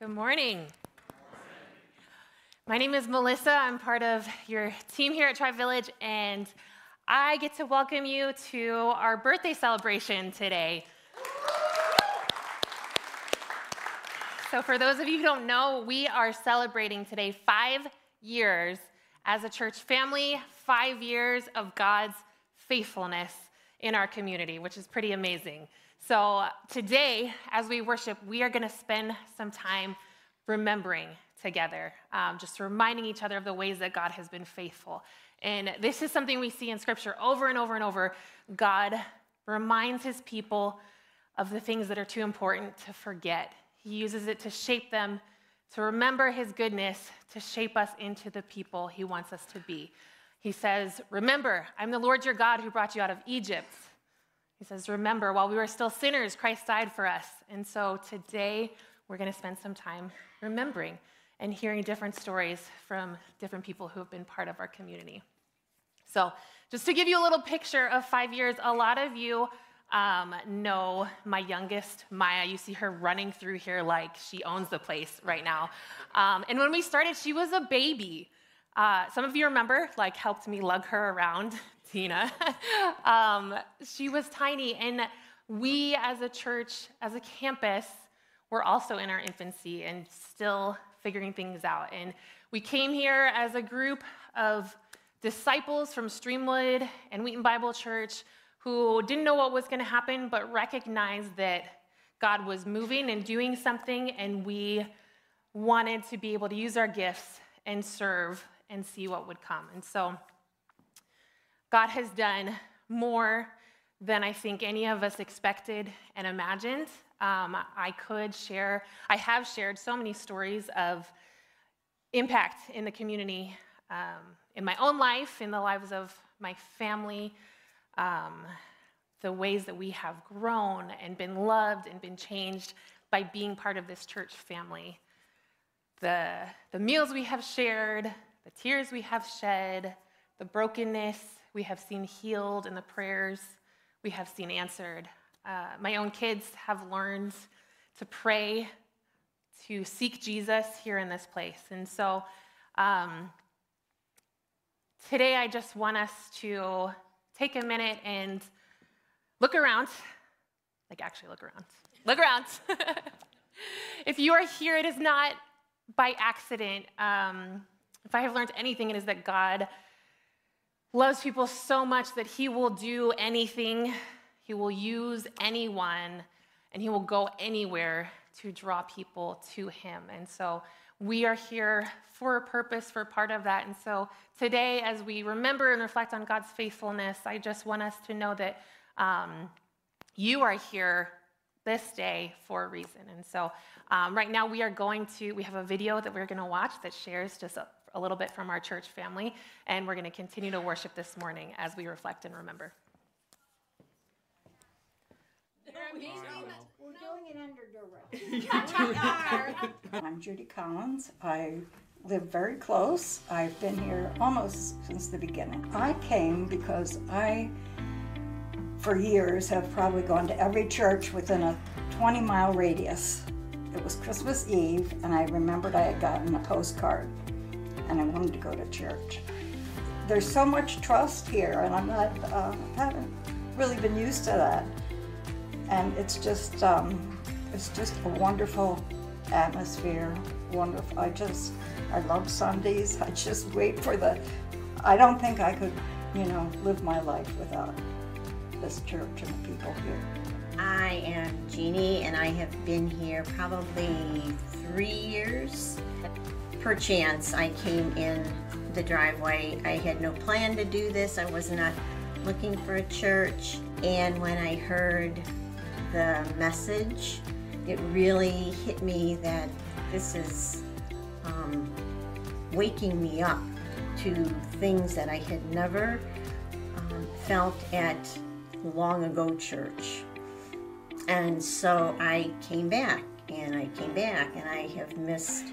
Good morning. My name is Melissa. I'm part of your team here at Tri Village, and I get to welcome you to our birthday celebration today. So, for those of you who don't know, we are celebrating today five years as a church family, five years of God's faithfulness in our community, which is pretty amazing. So, today, as we worship, we are going to spend some time remembering together, um, just reminding each other of the ways that God has been faithful. And this is something we see in Scripture over and over and over. God reminds his people of the things that are too important to forget. He uses it to shape them, to remember his goodness, to shape us into the people he wants us to be. He says, Remember, I'm the Lord your God who brought you out of Egypt. He says, Remember, while we were still sinners, Christ died for us. And so today, we're going to spend some time remembering and hearing different stories from different people who have been part of our community. So, just to give you a little picture of five years, a lot of you um, know my youngest, Maya. You see her running through here like she owns the place right now. Um, and when we started, she was a baby. Uh, some of you remember, like, helped me lug her around Tina. um, she was tiny, and we as a church, as a campus, were also in our infancy and still figuring things out. And we came here as a group of disciples from Streamwood and Wheaton Bible Church who didn't know what was going to happen, but recognized that God was moving and doing something, and we wanted to be able to use our gifts and serve and see what would come. And so, God has done more than I think any of us expected and imagined. Um, I could share, I have shared so many stories of impact in the community, um, in my own life, in the lives of my family, um, the ways that we have grown and been loved and been changed by being part of this church family. The, the meals we have shared, the tears we have shed, the brokenness we have seen healed, and the prayers we have seen answered. Uh, my own kids have learned to pray, to seek Jesus here in this place. And so um, today I just want us to take a minute and look around. Like, actually, look around. Look around. if you are here, it is not by accident. Um, if I have learned anything, it is that God loves people so much that he will do anything, he will use anyone, and he will go anywhere to draw people to him. And so we are here for a purpose, for part of that. And so today, as we remember and reflect on God's faithfulness, I just want us to know that um, you are here this day for a reason. And so um, right now, we are going to, we have a video that we're going to watch that shares just a, a little bit from our church family, and we're going to continue to worship this morning as we reflect and remember. We're doing it under duress. I'm Judy Collins. I live very close. I've been here almost since the beginning. I came because I, for years, have probably gone to every church within a 20 mile radius. It was Christmas Eve, and I remembered I had gotten a postcard and I wanted to go to church. There's so much trust here, and I'm not, uh, haven't really been used to that. And it's just, um, it's just a wonderful atmosphere. Wonderful. I just, I love Sundays. I just wait for the. I don't think I could, you know, live my life without this church and the people here. I am Jeannie, and I have been here probably three years perchance I came in the driveway. I had no plan to do this. I was not looking for a church. And when I heard the message, it really hit me that this is um, waking me up to things that I had never um, felt at long ago church. And so I came back and I came back and I have missed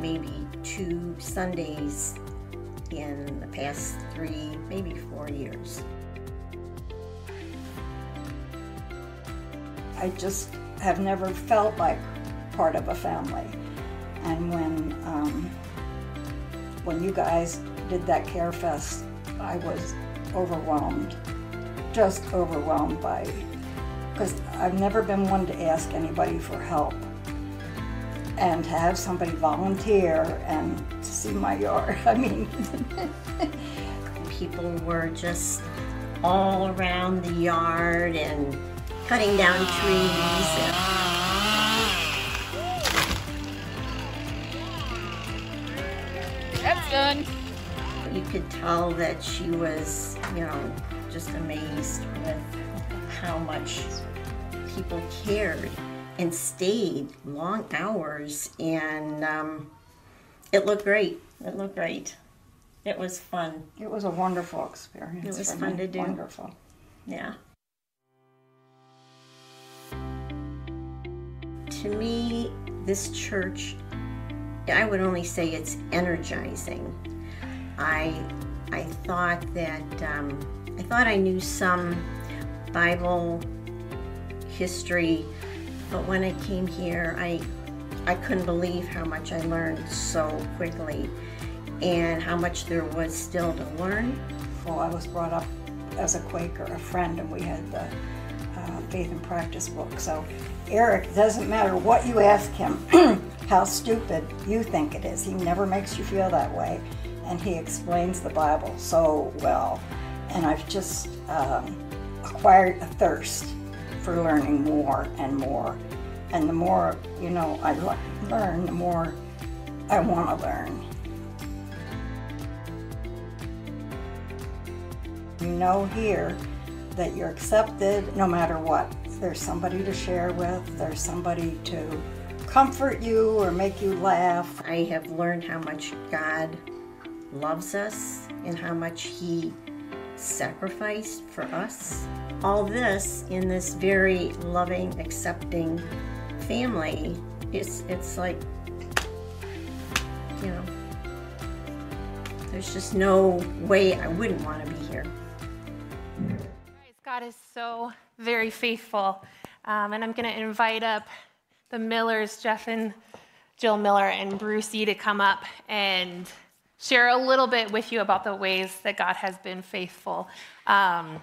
maybe two Sundays in the past three, maybe four years. I just have never felt like part of a family. And when um, when you guys did that Care Fest, I was overwhelmed, just overwhelmed by, because I've never been one to ask anybody for help. And to have somebody volunteer and to see my yard, I mean, People were just all around the yard and cutting down trees. And That's done. you could tell that she was, you know, just amazed with how much people cared and stayed long hours. And um, it looked great. It looked great. It was fun. it was a wonderful experience. It was fun me. to do. Wonderful. Yeah. To me, this church, I would only say it's energizing. I, I thought that um, I thought I knew some Bible history, but when I came here, I, I couldn't believe how much I learned so quickly, and how much there was still to learn. Well, I was brought up as a Quaker, a friend, and we had the uh, Faith and Practice book. So, Eric, doesn't matter what you ask him, how stupid you think it is. He never makes you feel that way, and he explains the Bible so well. And I've just um, acquired a thirst for learning more and more. And the more you know, I learn, the more I want to learn. You know here that you're accepted no matter what. There's somebody to share with, there's somebody to comfort you or make you laugh. I have learned how much God loves us and how much He sacrificed for us. All this in this very loving, accepting family. It's it's like you know. There's just no way I wouldn't want to be here. God is so very faithful. Um, and I'm going to invite up the Millers, Jeff and Jill Miller, and Bruce E. to come up and share a little bit with you about the ways that God has been faithful. Um,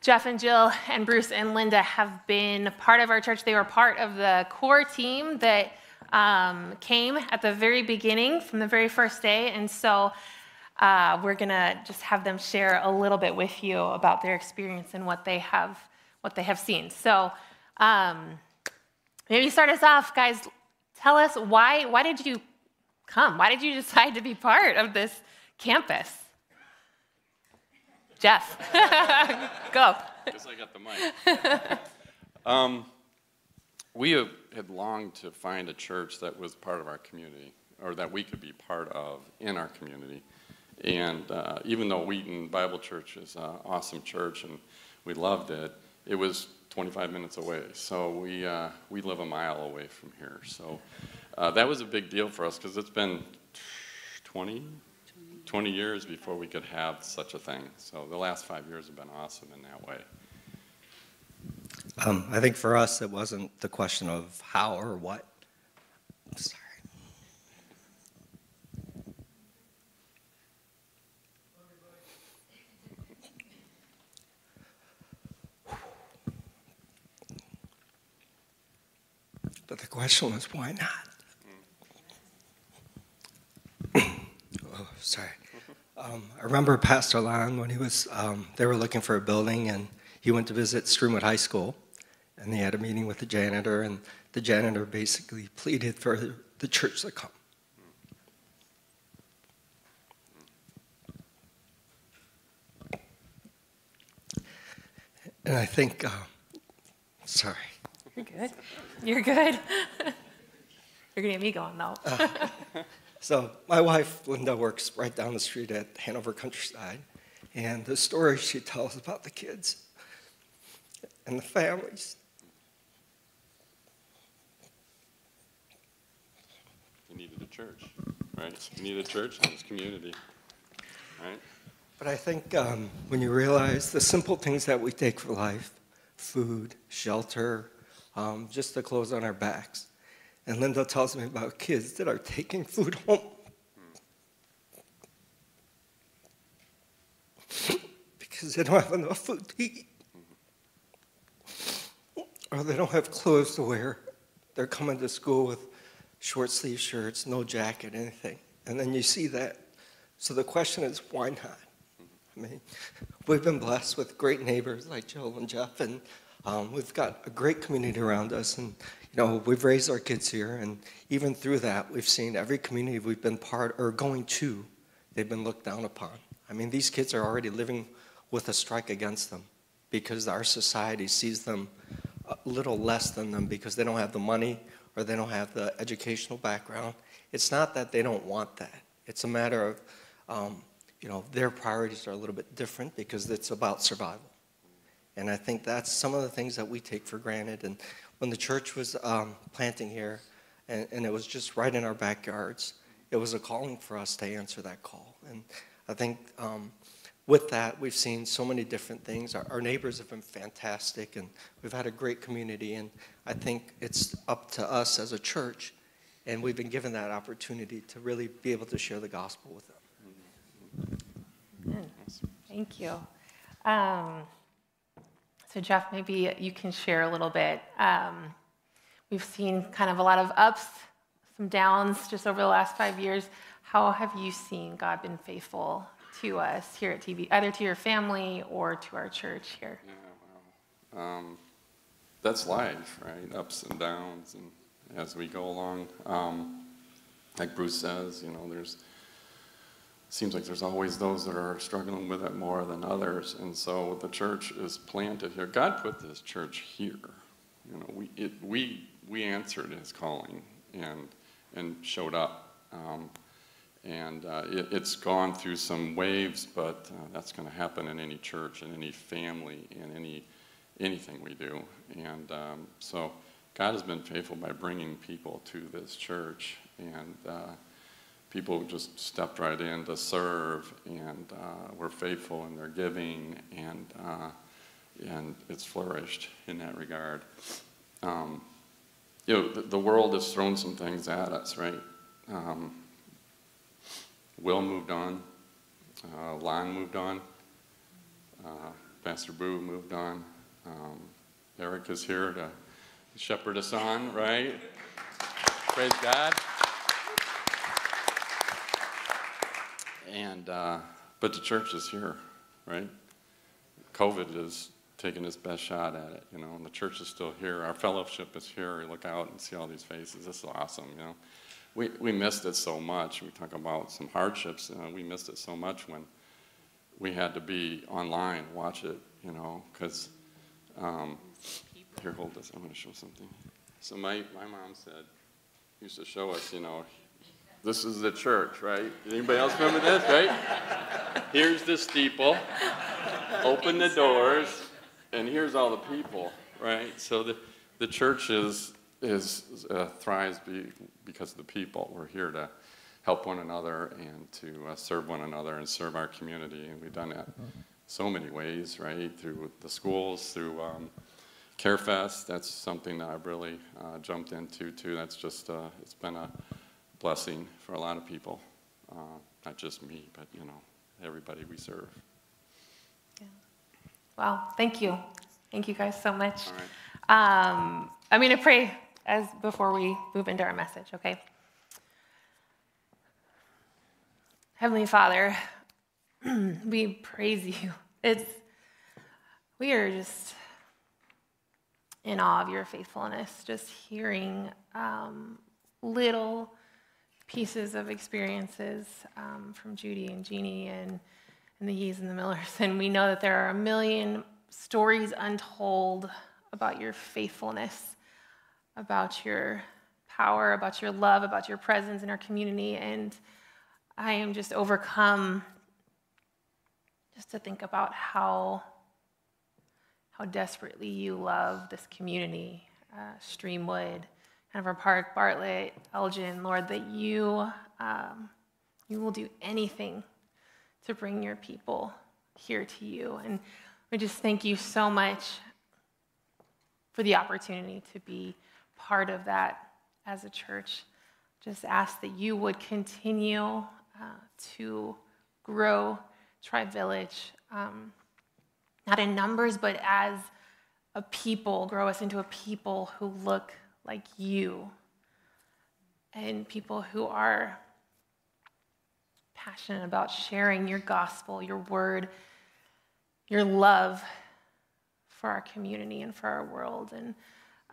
Jeff and Jill and Bruce and Linda have been part of our church. They were part of the core team that um, came at the very beginning from the very first day. And so uh, we're going to just have them share a little bit with you about their experience and what they have, what they have seen. So um, maybe start us off, guys. Tell us why, why did you come? Why did you decide to be part of this campus? Jeff, go. Guess I got the mic. um, we have, had longed to find a church that was part of our community, or that we could be part of in our community. And uh, even though Wheaton Bible Church is an awesome church and we loved it, it was 25 minutes away. So we, uh, we live a mile away from here. So uh, that was a big deal for us because it's been 20, 20 years before we could have such a thing. So the last five years have been awesome in that way. Um, I think for us, it wasn't the question of how or what. Sorry. But the question was, why not? Oh, sorry. Um, I remember Pastor Lon when he was, um, they were looking for a building and he went to visit Streamwood High School and they had a meeting with the janitor and the janitor basically pleaded for the, church to come. And I think, uh, sorry. You're good. You're good. You're gonna get me going though. So my wife Linda works right down the street at Hanover Countryside, and the stories she tells about the kids and the families. You needed a church, right? You need a church in this community, right? But I think um, when you realize the simple things that we take for life food, shelter, um, just the clothes on our backs And Linda tells me about kids that are taking food home because they don't have enough food to eat. Or they don't have clothes to wear. They're coming to school with short sleeve shirts, no jacket, anything. And then you see that. So the question is, why not? I mean, we've been blessed with great neighbors like Joe and Jeff, and um, we've got a great community around us. And, you know, we've raised our kids here, and even through that, we've seen every community we've been part or going to, they've been looked down upon. I mean, these kids are already living with a strike against them because our society sees them a little less than them because they don't have the money or they don't have the educational background. It's not that they don't want that. It's a matter of, um, you know, their priorities are a little bit different because it's about survival. And I think that's some of the things that we take for granted. And when the church was um, planting here, and, and it was just right in our backyards, it was a calling for us to answer that call. And I think um, with that, we've seen so many different things. Our, our, neighbors have been fantastic, and we've had a great community. And I think it's up to us as a church, and we've been given that opportunity to really be able to share the gospel with them. Thank you. Um, so, Jeff, maybe you can share a little bit. Um, we've seen kind of a lot of ups, some downs just over the last five years. How have you seen God been faithful to us here at TV, either to your family or to our church here? Yeah, well, um, that's life, right? Ups and downs, and as we go along, um, like Bruce says, you know, there's seems like there's always those that are struggling with it more than others, and so the church is planted here. God put this church here. You know, we it, we we answered His calling and and showed up. Um, and uh, it, has gone through some waves, but uh, that's going to happen in any church, in any family, in any anything we do. And um, so God has been faithful by bringing people to this church, and uh, people just stepped right in to serve, and uh, were faithful in their giving, and uh, and it's flourished in that regard. Um, you know, the, the, world has thrown some things at us, right? Um, Will moved on. Uh, Lon moved on. Uh, Pastor Boo moved on. Um, Eric is here to shepherd us on, right? Praise God. And, uh, but the church is here, right? COVID is taking its best shot at it, you know, and the church is still here. Our fellowship is here. We look out and see all these faces. This is awesome, you know we, we missed it so much. We talk about some hardships. Uh, we missed it so much when we had to be online, watch it, you know, because um, here, hold this. I'm going to show something. So my, my mom said, used to show us, you know, this is the church, right? Anybody else remember this, right? Here's the steeple. Open the doors, and here's all the people, right? So the, the church is is uh, thrives be, because of the people. We're here to help one another and to uh, serve one another and serve our community, and we've done it so many ways, right? Through the schools, through um, CareFest. That's something that I've really uh, jumped into too. That's just uh, it's been a blessing for a lot of people, uh, not just me, but you know everybody we serve. Yeah. Wow, thank you. Thank you guys so much. Um, I'm going to pray as before we move into our message, okay? Heavenly Father, we praise you. It's we are just in awe of your faithfulness, just hearing um, little pieces of experiences um, from Judy and Jeannie and, and the Yees and the Millers. And we know that there are a million stories untold about your faithfulness about your power, about your love, about your presence in our community. And I am just overcome just to think about how, how desperately you love this community, uh, Streamwood, Hanover Park, Bartlett, Elgin, Lord, that you, um, you will do anything to bring your people here to you. And we just thank you so much for the opportunity to be part of that as a church. Just ask that you would continue uh, to grow Tri Village, um, not in numbers, but as a people, grow us into a people who look like you and people who are passionate about sharing your gospel, your word, your love for our community and for our world. And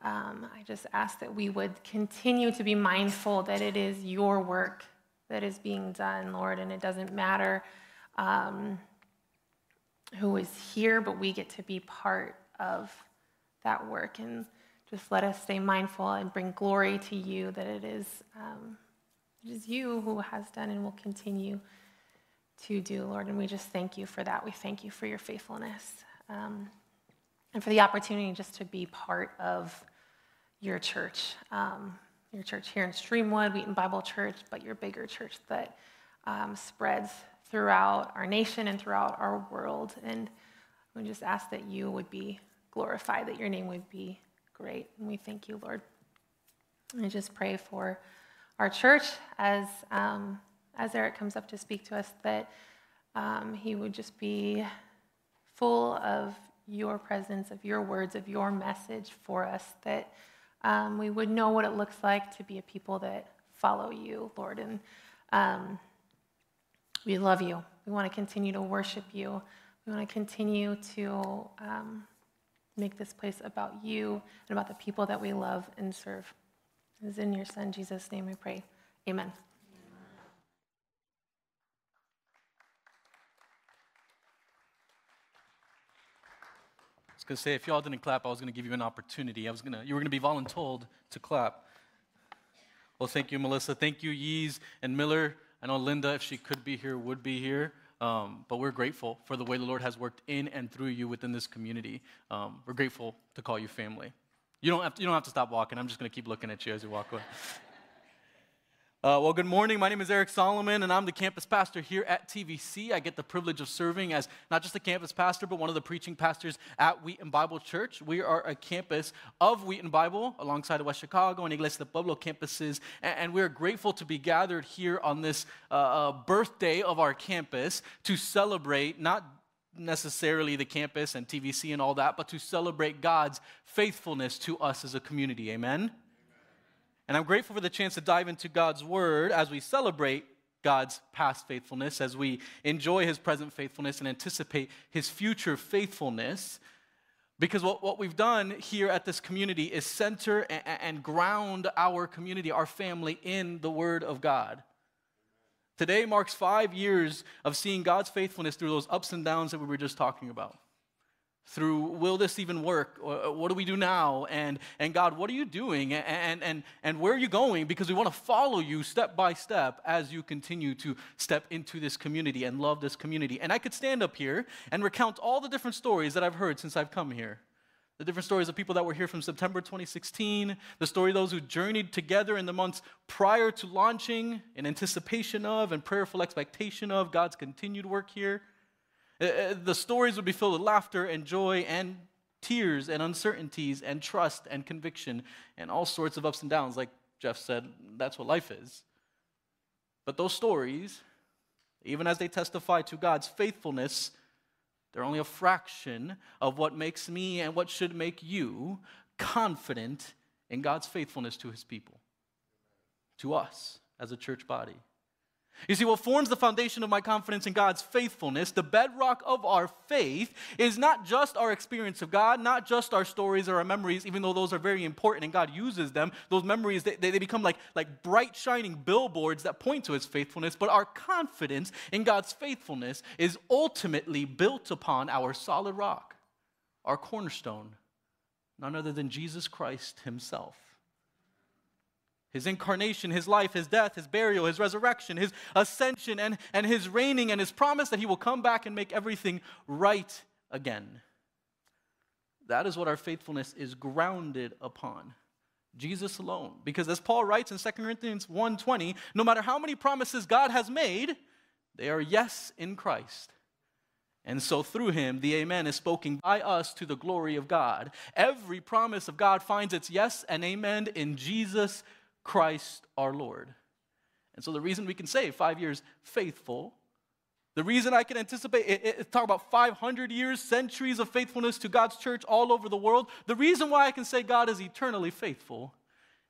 um, I just ask that we would continue to be mindful that it is your work that is being done, Lord, and it doesn't matter um, who is here, but we get to be part of that work. And just let us stay mindful and bring glory to you that it is, um, it is you who has done and will continue to do, Lord. And we just thank you for that. We thank you for your faithfulness um, and for the opportunity just to be part of your church, um, your church here in Streamwood, Wheaton Bible Church, but your bigger church that um, spreads throughout our nation and throughout our world. And we just ask that you would be glorified, that your name would be great. And we thank you, Lord. I just pray for our church as, um, as Eric comes up to speak to us, that um, he would just be full of your presence, of your words, of your message for us, that um, we would know what it looks like to be a people that follow you, Lord. And um, we love you. We want to continue to worship you. We want to continue to um, make this place about you and about the people that we love and serve. It is in your Son, Jesus' name, we pray. Amen. I was to say, if y'all didn't clap, I was going to give you an opportunity. I was to, you were going to be voluntold to clap. Well, thank you, Melissa. Thank you, Yees and Miller. I know Linda, if she could be here, would be here. Um, but we're grateful for the way the Lord has worked in and through you within this community. Um, we're grateful to call you family. You don't, have to, you don't have to stop walking. I'm just going to keep looking at you as you walk away. Uh, well, good morning. My name is Eric Solomon, and I'm the campus pastor here at TVC. I get the privilege of serving as not just a campus pastor, but one of the preaching pastors at Wheaton Bible Church. We are a campus of Wheaton Bible alongside of West Chicago and Iglesia del Pueblo campuses, and, and we're grateful to be gathered here on this uh, uh, birthday of our campus to celebrate not necessarily the campus and TVC and all that, but to celebrate God's faithfulness to us as a community. Amen? And I'm grateful for the chance to dive into God's word as we celebrate God's past faithfulness, as we enjoy his present faithfulness and anticipate his future faithfulness. Because what, what we've done here at this community is center and, and ground our community, our family, in the word of God. Today marks five years of seeing God's faithfulness through those ups and downs that we were just talking about through will this even work? What do we do now? And, and god what are you doing? And, and, and where are you going? Because we want to follow you step by step as you continue to step into this community and love this community. And i could stand up here and recount all the different stories that i've heard since i've come here. The different stories of people that were here from september 2016 the story of those who journeyed together in the months prior to launching in anticipation of and prayerful expectation of god's continued work here. uh, uh, Uh, uh, the stories would be filled with laughter and joy and tears and uncertainties and trust and conviction and all sorts of ups and downs. Like Jeff said, that's what life is. But those stories, even as they testify to God's faithfulness, they're only a fraction of what makes me and what should make you confident in God's faithfulness to his people, to us as a church body. You see, what forms the foundation of my confidence in God's faithfulness, the bedrock of our faith, is not just our experience of God, not just our stories or our memories, even though those are very important and God uses them. Those memories, they, they become like, like bright, shining billboards that point to His faithfulness. But our confidence in God's faithfulness is ultimately built upon our solid rock, our cornerstone, none other than Jesus Christ Himself his incarnation, his life, his death, his burial, his resurrection, his ascension, and, and his reigning, and his promise that he will come back and make everything right again. That is what our faithfulness is grounded upon. Jesus alone. Because as Paul writes in 2 Corinthians 1:20, no matter how many promises God has made, they are yes in Christ. And so through him, the amen is spoken by us to the glory of God. Every promise of God finds its yes and amen in Jesus Christ our Lord. And so the reason we can say five years faithful, the reason I can anticipate, it, it, talk about 500 years, centuries of faithfulness to God's church all over the world. The reason why I can say God is eternally faithful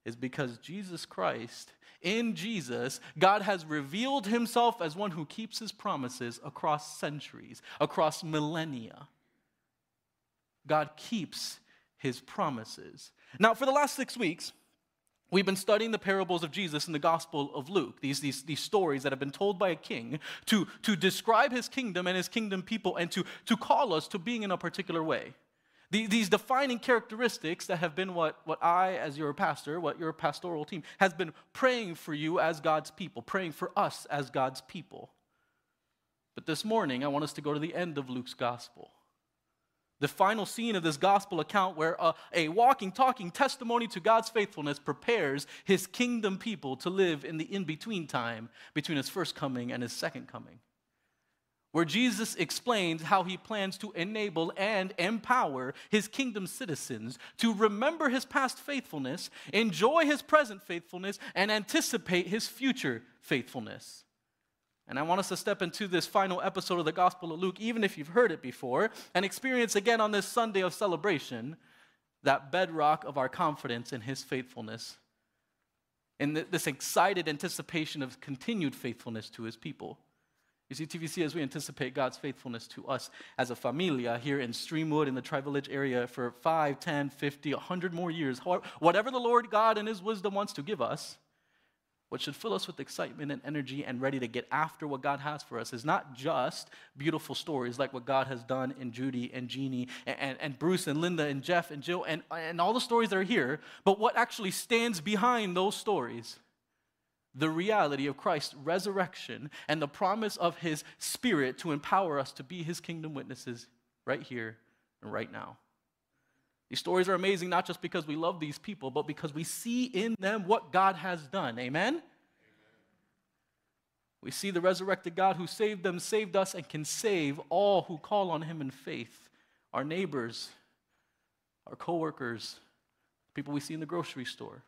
is because Jesus Christ, in Jesus, God has revealed himself as one who keeps his promises across centuries, across millennia. God keeps his promises. Now, for the last six weeks, We've been studying the parables of Jesus in the Gospel of Luke, these, these, these stories that have been told by a king to, to describe his kingdom and his kingdom people and to, to call us to being in a particular way. The, these defining characteristics that have been what, what I, as your pastor, what your pastoral team, has been praying for you as God's people, praying for us as God's people. But this morning, I want us to go to the end of Luke's Gospel the final scene of this gospel account where a, a, walking, talking testimony to God's faithfulness prepares his kingdom people to live in the in between time between his first coming and his second coming. Where Jesus explains how he plans to enable and empower his kingdom citizens to remember his past faithfulness, enjoy his present faithfulness, and anticipate his future faithfulness. And I want us to step into this final episode of the Gospel of Luke, even if you've heard it before, and experience again on this Sunday of celebration that bedrock of our confidence in His faithfulness, in this excited anticipation of continued faithfulness to His people. You see, TVC, as we anticipate God's faithfulness to us as a familia here in Streamwood in the Tri Village area for 5, 10, 50, 100 more years, whatever the Lord God and His wisdom wants to give us, what should fill us with excitement and energy and ready to get after what God has for us is not just beautiful stories like what God has done in Judy and Jeannie and, and, and, Bruce and Linda and Jeff and Jill and, and all the stories that are here, but what actually stands behind those stories. The reality of Christ's resurrection and the promise of his spirit to empower us to be his kingdom witnesses right here and right now. These stories are amazing not just because we love these people, but because we see in them what God has done. Amen? Amen? We see the resurrected God who saved them, saved us, and can save all who call on him in faith our neighbors, our coworkers, people we see in the grocery store.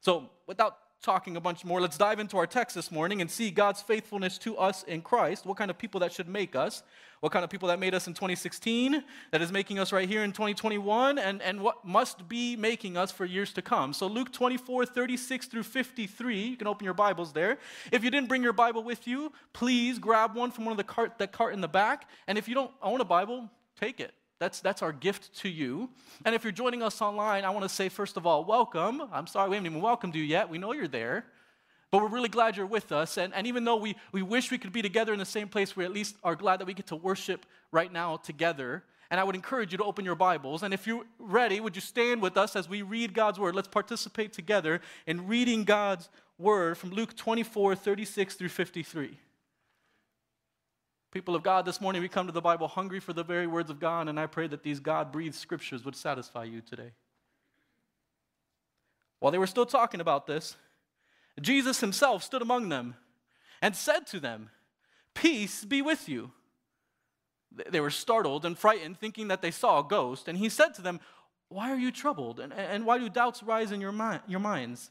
So, without talking a bunch more, let's dive into our text this morning and see God's faithfulness to us in Christ, what kind of people that should make us, what kind of people that made us in 2016, that is making us right here in 2021, and, and what must be making us for years to come. So, Luke 24, 36 through 53, you can open your Bibles there. If you didn't bring your Bible with you, please grab one from one of the cart, that cart in the back. And if you don't own a Bible, take it. That's, that's our gift to you. And if you're joining us online, I want to say, first of all, welcome. I'm sorry we haven't even welcomed you yet. We know you're there. But we're really glad you're with us. And, and even though we, we wish we could be together in the same place, we at least are glad that we get to worship right now together. And I would encourage you to open your Bibles. And if you're ready, would you stand with us as we read God's Word? Let's participate together in reading God's Word from Luke 24, 36 through 53. People of God, this morning we come to the Bible hungry for the very words of God, and I pray that these God breathed scriptures would satisfy you today. While they were still talking about this, Jesus himself stood among them and said to them, Peace be with you. They were startled and frightened, thinking that they saw a ghost, and he said to them, Why are you troubled? And, and why do doubts rise in your, mind, your minds?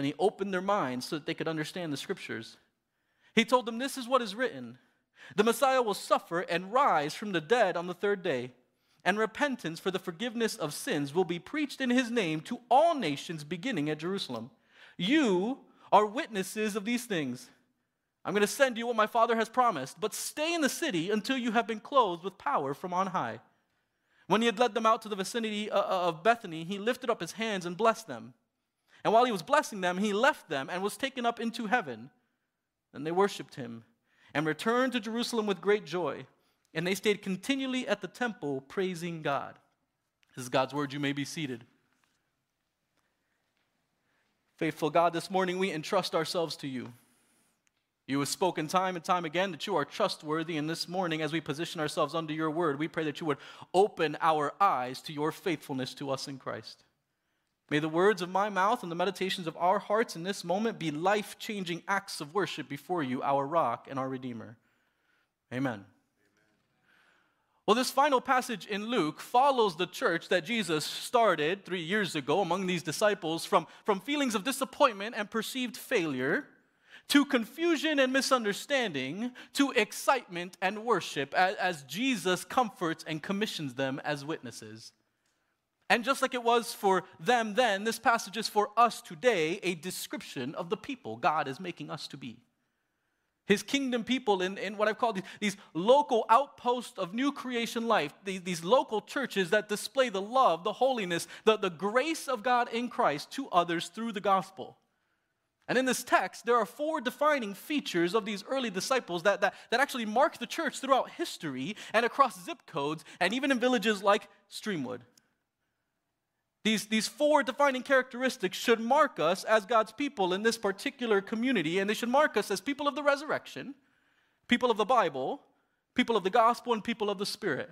Then he opened their minds so that they could understand the scriptures. He told them, This is what is written The Messiah will suffer and rise from the dead on the third day, and repentance for the forgiveness of sins will be preached in his name to all nations beginning at Jerusalem. You are witnesses of these things. I'm going to send you what my Father has promised, but stay in the city until you have been clothed with power from on high. When he had led them out to the vicinity uh, uh, of Bethany, he lifted up his hands and blessed them. And while he was blessing them, he left them and was taken up into heaven. Then they worshiped him and returned to Jerusalem with great joy. And they stayed continually at the temple praising God. This is God's word. You may be seated. Faithful God, this morning we entrust ourselves to you. You have spoken time and time again that you are trustworthy, and this morning, as we position ourselves under your word, we pray that you would open our eyes to your faithfulness to us in Christ. May the words of my mouth and the meditations of our hearts in this moment be life changing acts of worship before you, our rock and our Redeemer. Amen. Well, this final passage in Luke follows the church that Jesus started three years ago among these disciples from, from feelings of disappointment and perceived failure to confusion and misunderstanding, to excitement and worship as, as, Jesus comforts and commissions them as witnesses. And just like it was for them then, this passage is for us today a description of the people God is making us to be. His kingdom people in, in what I've called these, these local outposts of new creation life, these, these local churches that display the love, the holiness, the, the grace of God in Christ to others through the gospel. And in this text, there are four defining features of these early disciples that, that, that actually mark the church throughout history and across zip codes and even in villages like Streamwood. These, these four defining characteristics should mark us as God's people in this particular community, and they should mark us as people of the resurrection, people of the Bible, people of the gospel, and people of the Spirit.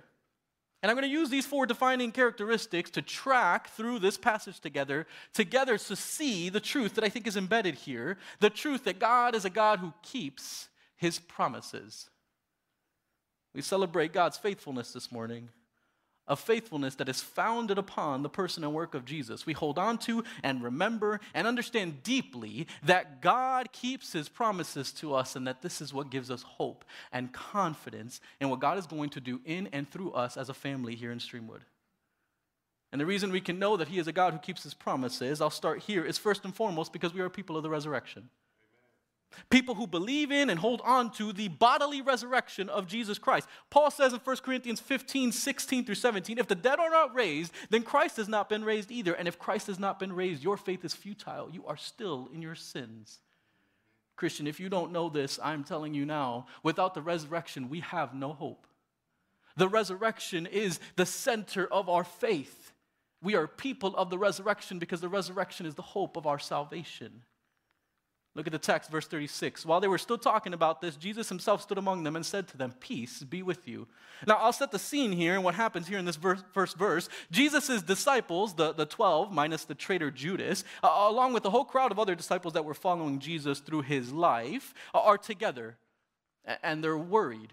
And I'm going to use these four defining characteristics to track through this passage together, together to see the truth that I think is embedded here the truth that God is a God who keeps his promises. We celebrate God's faithfulness this morning of faithfulness that is founded upon the person and work of Jesus. We hold on to and remember and understand deeply that God keeps his promises to us and that this is what gives us hope and confidence in what God is going to do in and through us as a family here in Streamwood. And the reason we can know that he is a God who keeps his promises, I'll start here, is first and foremost because we are people of the resurrection. People who believe in and hold on to the bodily resurrection of Jesus Christ. Paul says in 1 Corinthians 15, 16 through 17, if the dead are not raised, then Christ has not been raised either. And if Christ has not been raised, your faith is futile. You are still in your sins. Christian, if you don't know this, I'm telling you now, without the resurrection, we have no hope. The resurrection is the center of our faith. We are people of the resurrection because the resurrection is the hope of our salvation. Look at the text, verse 36. While they were still talking about this, Jesus himself stood among them and said to them, Peace be with you. Now, I'll set the scene here and what happens here in this verse, first verse. Jesus' disciples, the, the 12, minus the traitor Judas, uh, along with the whole crowd of other disciples that were following Jesus through his life, uh, are together. And they're worried.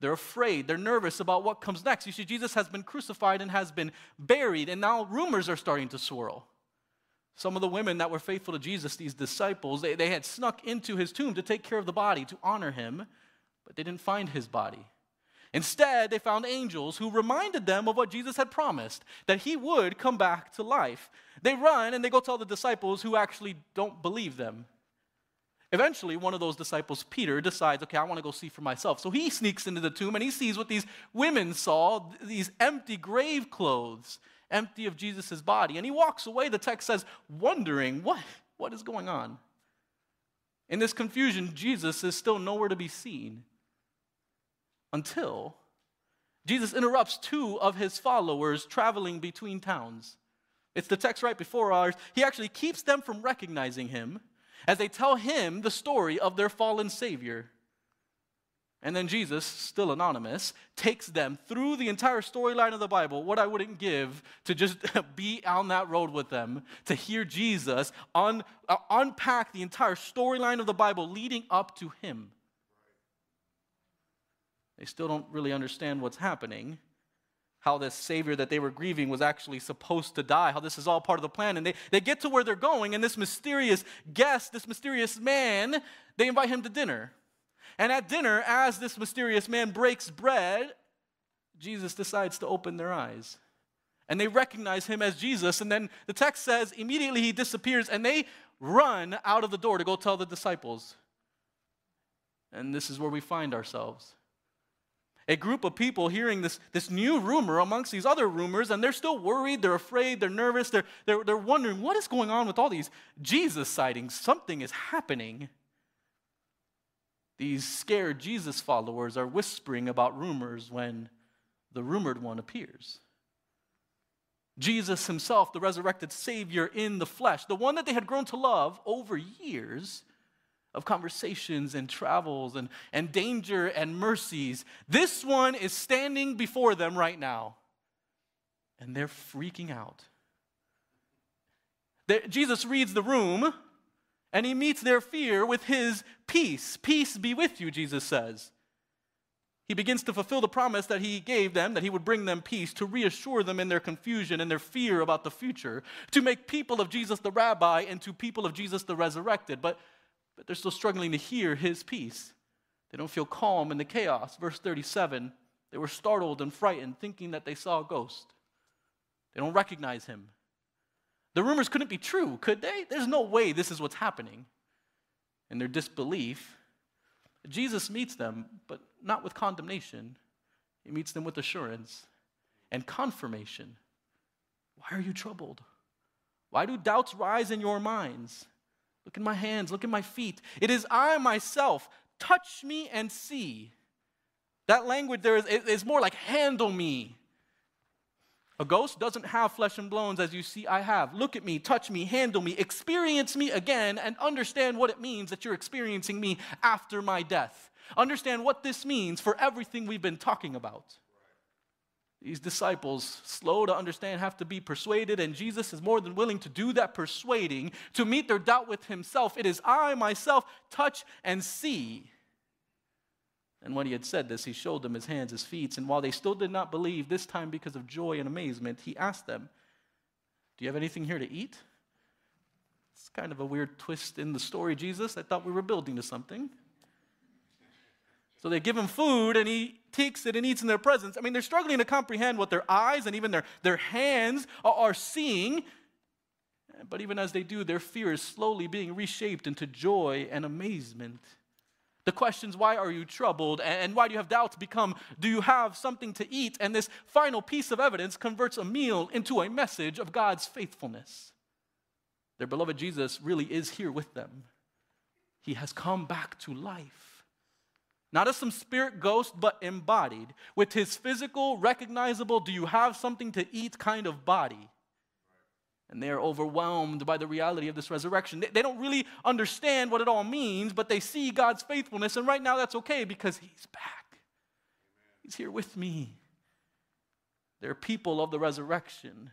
They're afraid. They're nervous about what comes next. You see, Jesus has been crucified and has been buried, and now rumors are starting to swirl. Some of the women that were faithful to Jesus, these disciples, they, they had snuck into his tomb to take care of the body, to honor him, but they didn't find his body. Instead, they found angels who reminded them of what Jesus had promised that he would come back to life. They run and they go tell the disciples who actually don't believe them. Eventually, one of those disciples, Peter, decides, okay, I want to go see for myself. So he sneaks into the tomb and he sees what these women saw these empty grave clothes empty of Jesus' body. And he walks away, the text says, wondering what, what is going on. In this confusion, Jesus is still nowhere to be seen until Jesus interrupts two of his followers traveling between towns. It's the text right before ours. He actually keeps them from recognizing him as they tell him the story of their fallen Savior. And then Jesus, still anonymous, takes them through the entire storyline of the Bible, what I wouldn't give to just be on that road with them, to hear Jesus un, uh, unpack the entire storyline of the Bible leading up to him. They still don't really understand what's happening, how this Savior that they were grieving was actually supposed to die, how this is all part of the plan. And they, they get to where they're going, and this mysterious guest, this mysterious man, they invite him to dinner. And at dinner, as this mysterious man breaks bread, Jesus decides to open their eyes. And they recognize him as Jesus. And then the text says immediately he disappears and they run out of the door to go tell the disciples. And this is where we find ourselves. A group of people hearing this, this new rumor amongst these other rumors, and they're still worried, they're afraid, they're nervous, they're, they're, they're wondering what is going on with all these Jesus sightings? Something is happening. These scared Jesus followers are whispering about rumors when the rumored one appears. Jesus himself, the resurrected Savior in the flesh, the one that they had grown to love over years of conversations and travels and, and danger and mercies. This one is standing before them right now, and they're freaking out. Jesus reads the room and he meets their fear with his peace. Peace be with you, Jesus says. He begins to fulfill the promise that he gave them, that he would bring them peace, to reassure them in their confusion and their fear about the future, to make people of Jesus the rabbi into people of Jesus the resurrected. But, but they're still struggling to hear his peace. They don't feel calm in the chaos. Verse 37 they were startled and frightened, thinking that they saw a ghost. They don't recognize him. The rumors couldn't be true, could they? There's no way this is what's happening. In their disbelief, Jesus meets them, but not with condemnation. He meets them with assurance and confirmation. Why are you troubled? Why do doubts rise in your minds? Look at my hands, look at my feet. It is I myself. Touch me and see. That language there is, is more like handle me. A ghost doesn't have flesh and bones as you see I have. Look at me, touch me, handle me, experience me again, and understand what it means that you're experiencing me after my death. Understand what this means for everything we've been talking about. These disciples, slow to understand, have to be persuaded, and Jesus is more than willing to do that persuading to meet their doubt with himself. It is I myself, touch and see. And when he had said this, he showed them his hands, his feet. And while they still did not believe, this time because of joy and amazement, he asked them, Do you have anything here to eat? It's kind of a weird twist in the story, Jesus. I thought we were building to something. So they give him food and he takes it and eats in their presence. I mean, they're struggling to comprehend what their eyes and even their, their hands are, seeing. But even as they do, their fear is slowly being reshaped into joy and amazement. The questions, why are you troubled and why do you have doubts, become, do you have something to eat? And this final piece of evidence converts a meal into a message of God's faithfulness. Their beloved Jesus really is here with them. He has come back to life not as some spirit ghost, but embodied, with his physical, recognizable, do you have something to eat kind of body. And they are overwhelmed by the reality of this resurrection. They, they don't really understand what it all means, but they see God's faithfulness, and right now that's okay because he's back. He's here with me. They're people of the resurrection.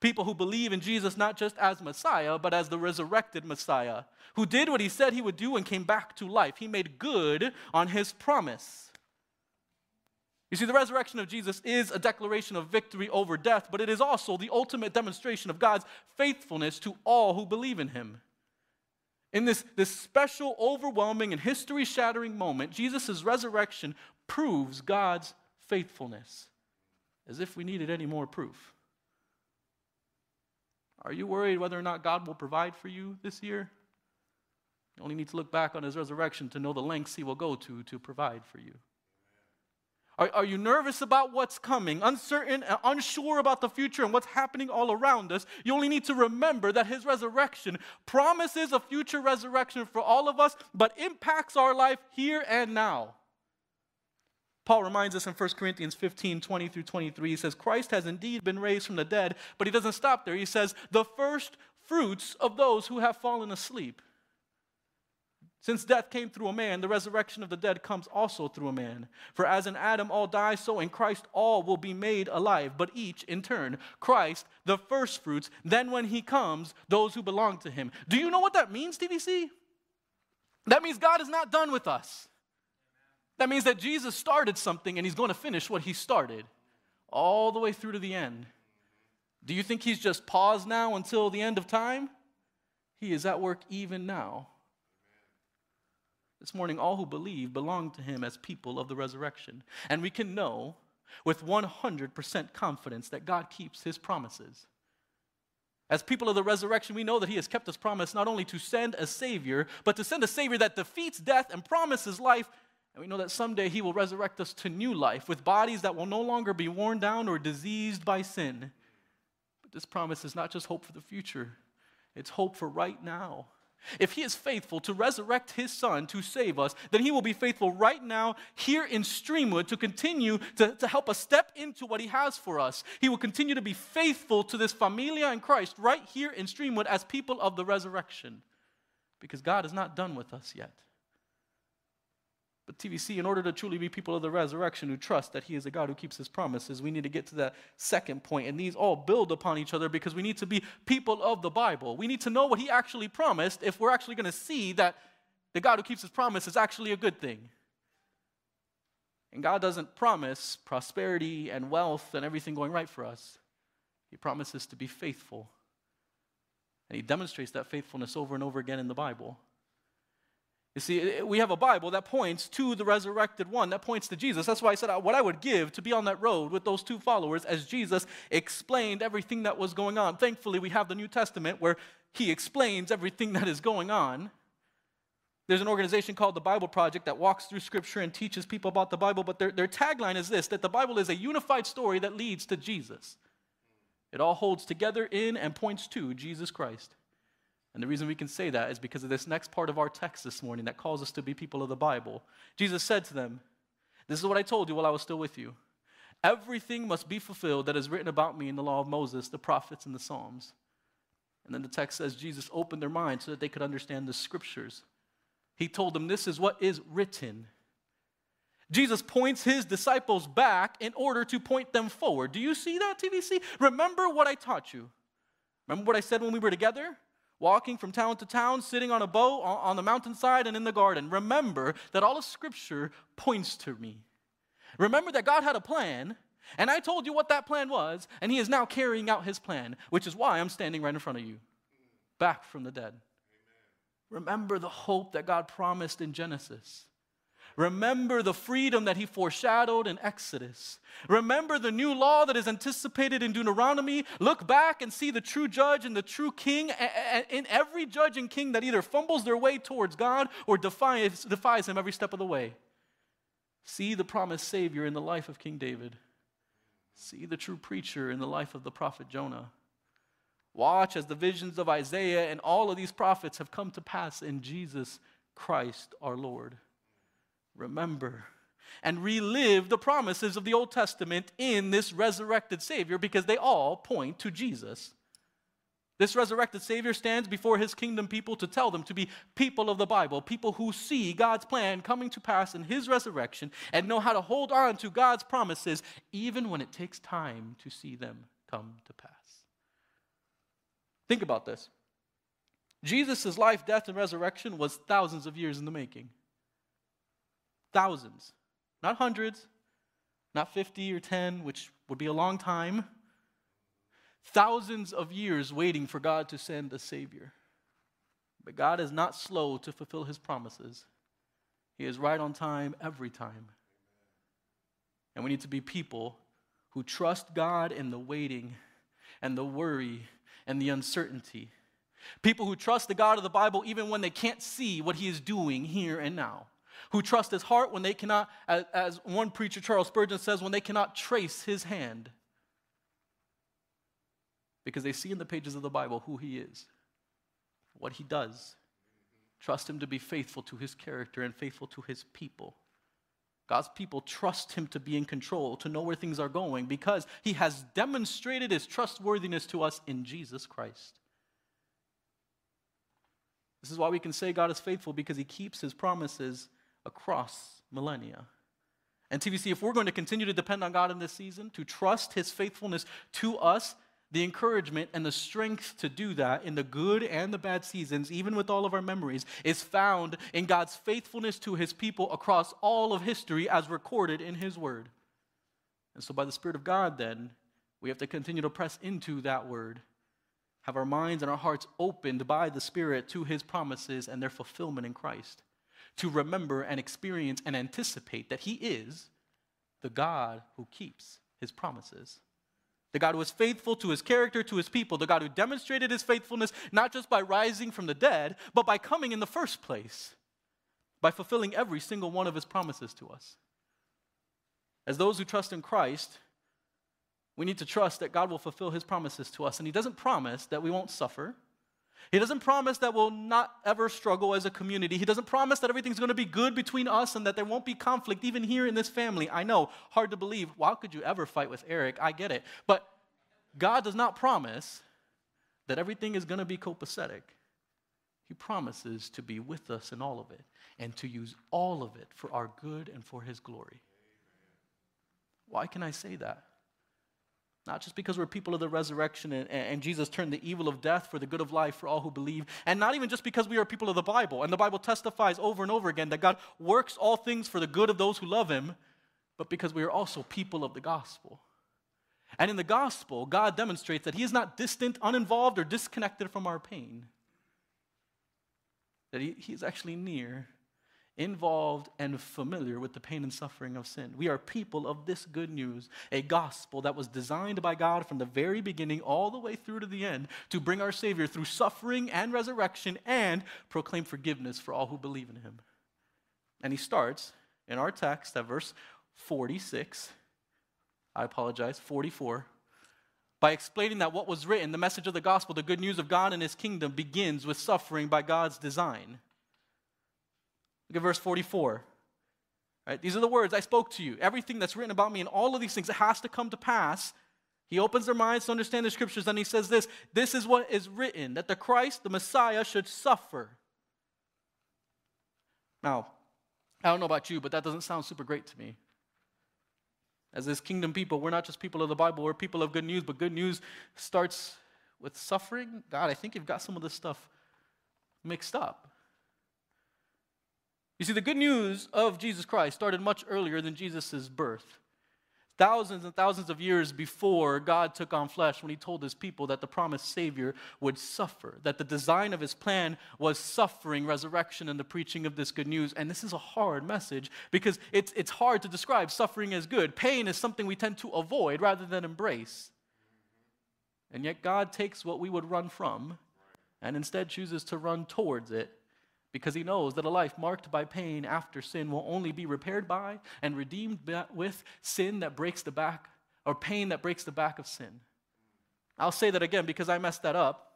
People who believe in Jesus not just as Messiah, but as the resurrected Messiah, who did what he said he would do and came back to life. He made good on his promise. You see, the resurrection of Jesus is a declaration of victory over death, but it is also the ultimate demonstration of God's faithfulness to all who believe in him. In this, this special, overwhelming, and history shattering moment, Jesus' resurrection proves God's faithfulness, as if we needed any more proof. Are you worried whether or not God will provide for you this year? You only need to look back on his resurrection to know the lengths he will go to to provide for you. Are, are you nervous about what's coming, uncertain and unsure about the future and what's happening all around us? You only need to remember that his resurrection promises a future resurrection for all of us, but impacts our life here and now. Paul reminds us in 1 Corinthians 15 20 through 23, he says, Christ has indeed been raised from the dead, but he doesn't stop there. He says, the first fruits of those who have fallen asleep. Since death came through a man, the resurrection of the dead comes also through a man. For as in Adam all die, so in Christ all will be made alive, but each in turn. Christ, the first fruits, then when he comes, those who belong to him. Do you know what that means, TVC? That means God is not done with us. That means that Jesus started something and he's going to finish what he started all the way through to the end. Do you think he's just paused now until the end of time? He is at work even now. This morning, all who believe belong to him as people of the resurrection. And we can know with 100% confidence that God keeps his promises. As people of the resurrection, we know that he has kept his promise not only to send a Savior, but to send a Savior that defeats death and promises life and we know that someday He will resurrect us to new life with bodies that will no longer be worn down or diseased by sin. But this promise is not just hope for the future, it's hope for right now. If he is faithful to resurrect his son to save us, then he will be faithful right now here in Streamwood to continue to, to help us step into what he has for us. He will continue to be faithful to this familia in Christ right here in Streamwood as people of the resurrection because God is not done with us yet. But TVC, in order to truly be people of the resurrection who trust that He is a God who keeps His promises, we need to get to that second point. And these all build upon each other because we need to be people of the Bible. We need to know what He actually promised if we're actually going to see that the God who keeps His promise is actually a good thing. And God doesn't promise prosperity and wealth and everything going right for us, He promises to be faithful. And He demonstrates that faithfulness over and over again in the Bible. You see, we have a Bible that points to the resurrected one, that points to Jesus. That's why I said uh, what I would give to be on that road with those two followers as Jesus explained everything that was going on. Thankfully, we have the New Testament where he explains everything that is going on. There's an organization called the Bible Project that walks through Scripture and teaches people about the Bible, but their, their tagline is this that the Bible is a unified story that leads to Jesus. It all holds together in and points to Jesus Christ. And the reason we can say that is because of this next part of our text this morning that calls us to be people of the Bible. Jesus said to them, This is what I told you while I was still with you. Everything must be fulfilled that is written about me in the law of Moses, the prophets, and the Psalms. And then the text says Jesus opened their minds so that they could understand the scriptures. He told them, This is what is written. Jesus points his disciples back in order to point them forward. Do you see that, TVC? Remember what I taught you. Remember what I said when we were together? Walking from town to town, sitting on a boat on the mountainside and in the garden. Remember that all of Scripture points to me. Remember that God had a plan, and I told you what that plan was, and He is now carrying out His plan, which is why I'm standing right in front of you, back from the dead. Remember the hope that God promised in Genesis. Remember the freedom that he foreshadowed in Exodus. Remember the new law that is anticipated in Deuteronomy. Look back and see the true judge and the true king in every judge and king that either fumbles their way towards God or defies, defies him every step of the way. See the promised Savior in the life of King David. See the true preacher in the life of the prophet Jonah. Watch as the visions of Isaiah and all of these prophets have come to pass in Jesus Christ our Lord remember and relive the promises of the Old Testament in this resurrected Savior because they all point to Jesus. This resurrected Savior stands before his kingdom people to tell them to be people of the Bible, people who see God's plan coming to pass in his resurrection and know how to hold on to God's promises even when it takes time to see them come to pass. Think about this Jesus' life, death, and resurrection was thousands of years in the making. Thousands. Not hundreds, not 50 or 10, which would be a long time. Thousands of years waiting for God to send a Savior. But God is not slow to fulfill His promises, He is right on time every time. And we need to be people who trust God in the waiting and the worry and the uncertainty. People who trust the God of the Bible even when they can't see what He is doing here and now who trust his heart when they cannot, as, as one preacher, Charles Spurgeon, says, when they cannot trace his hand. Because they see in the pages of the Bible who he is, what he does. Trust him to be faithful to his character and faithful to his people. God's people trust him to be in control, to know where things are going, because he has demonstrated his trustworthiness to us in Jesus Christ. This is why we can say God is faithful, because he keeps his promises across millennia. And TVC, if we're going to continue to depend on God in this season, to trust His faithfulness to us, the encouragement and the strength to do that in the good and the bad seasons, even with all of our memories, is found in God's faithfulness to His people across all of history as recorded in His Word. And so, by the Spirit of God, then, we have to continue to press into that Word, have our minds and our hearts opened by the Spirit to His promises and their fulfillment in Christ to remember and experience and anticipate that He is the God who keeps His promises. The God who is faithful to his character, to his people. The God who demonstrated his faithfulness not just by rising from the dead, but by coming in the first place, by fulfilling every single one of his promises to us. As those who trust in Christ, we need to trust that God will fulfill his promises to us. And he doesn't promise that we won't suffer. He doesn't promise that we'll not ever struggle as a community. He doesn't promise that everything's going to be good between us and that there won't be conflict even here in this family. I know, hard to believe. Why could you ever fight with Eric? I get it. But God does not promise that everything is going to be copacetic. He promises to be with us in all of it and to use all of it for our good and for His glory. Why can I say that? Not just because we're people of the resurrection and, and, Jesus turned the evil of death for the good of life for all who believe, and not even just because we are people of the Bible. And the Bible testifies over and over again that God works all things for the good of those who love Him, but because we are also people of the gospel. And in the gospel, God demonstrates that He is not distant, uninvolved, or disconnected from our pain, that He, he is actually near involved and familiar with the pain and suffering of sin. We are people of this good news, a gospel that was designed by God from the very beginning all the way through to the end to bring our Savior through suffering and resurrection and proclaim forgiveness for all who believe in Him. And He starts in our text at verse 46, I apologize, 44. By explaining that what was written, the message of the gospel, the good news of God and his kingdom, begins with suffering by God's design. Look at verse 44. Right? These are the words I spoke to you. Everything that's written about me and all of these things, it has to come to pass. He opens their minds to understand the scriptures, and he says this This is what is written that the Christ, the Messiah, should suffer. Now, I don't know about you, but that doesn't sound super great to me. As this kingdom people, we're not just people of the Bible, we're people of good news, but good news starts with suffering. God, I think you've got some of this stuff mixed up. You see, the good news of Jesus Christ started much earlier than Jesus' birth. Thousands and thousands of years before God took on flesh, when he told his people that the promised Savior would suffer, that the design of his plan was suffering, resurrection, and the preaching of this good news. And this is a hard message because it's, it's hard to describe suffering as good. Pain is something we tend to avoid rather than embrace. And yet, God takes what we would run from and instead chooses to run towards it because he knows that a life marked by pain after sin will only be repaired by and redeemed with sin that breaks the back, or pain that breaks the back of sin. I'll say that again because I messed that up.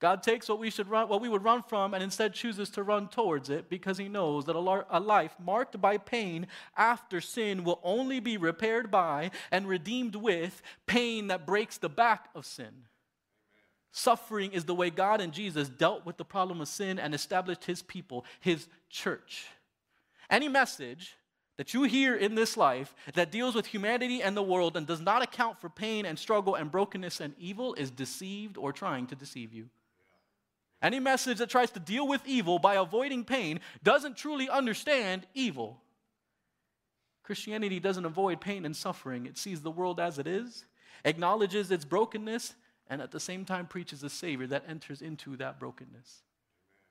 God takes what we should run, what we would run from, and instead chooses to run towards it because He knows that a, life marked by pain after sin will only be repaired by and redeemed with pain that breaks the back of sin. Suffering is the way God and Jesus dealt with the problem of sin and established his people, his church. Any message that you hear in this life that deals with humanity and the world and does not account for pain and struggle and brokenness and evil is deceived or trying to deceive you. Any message that tries to deal with evil by avoiding pain doesn't truly understand evil. Christianity doesn't avoid pain and suffering, it sees the world as it is, acknowledges its brokenness, and at the same time preaches a Savior that enters into that brokenness,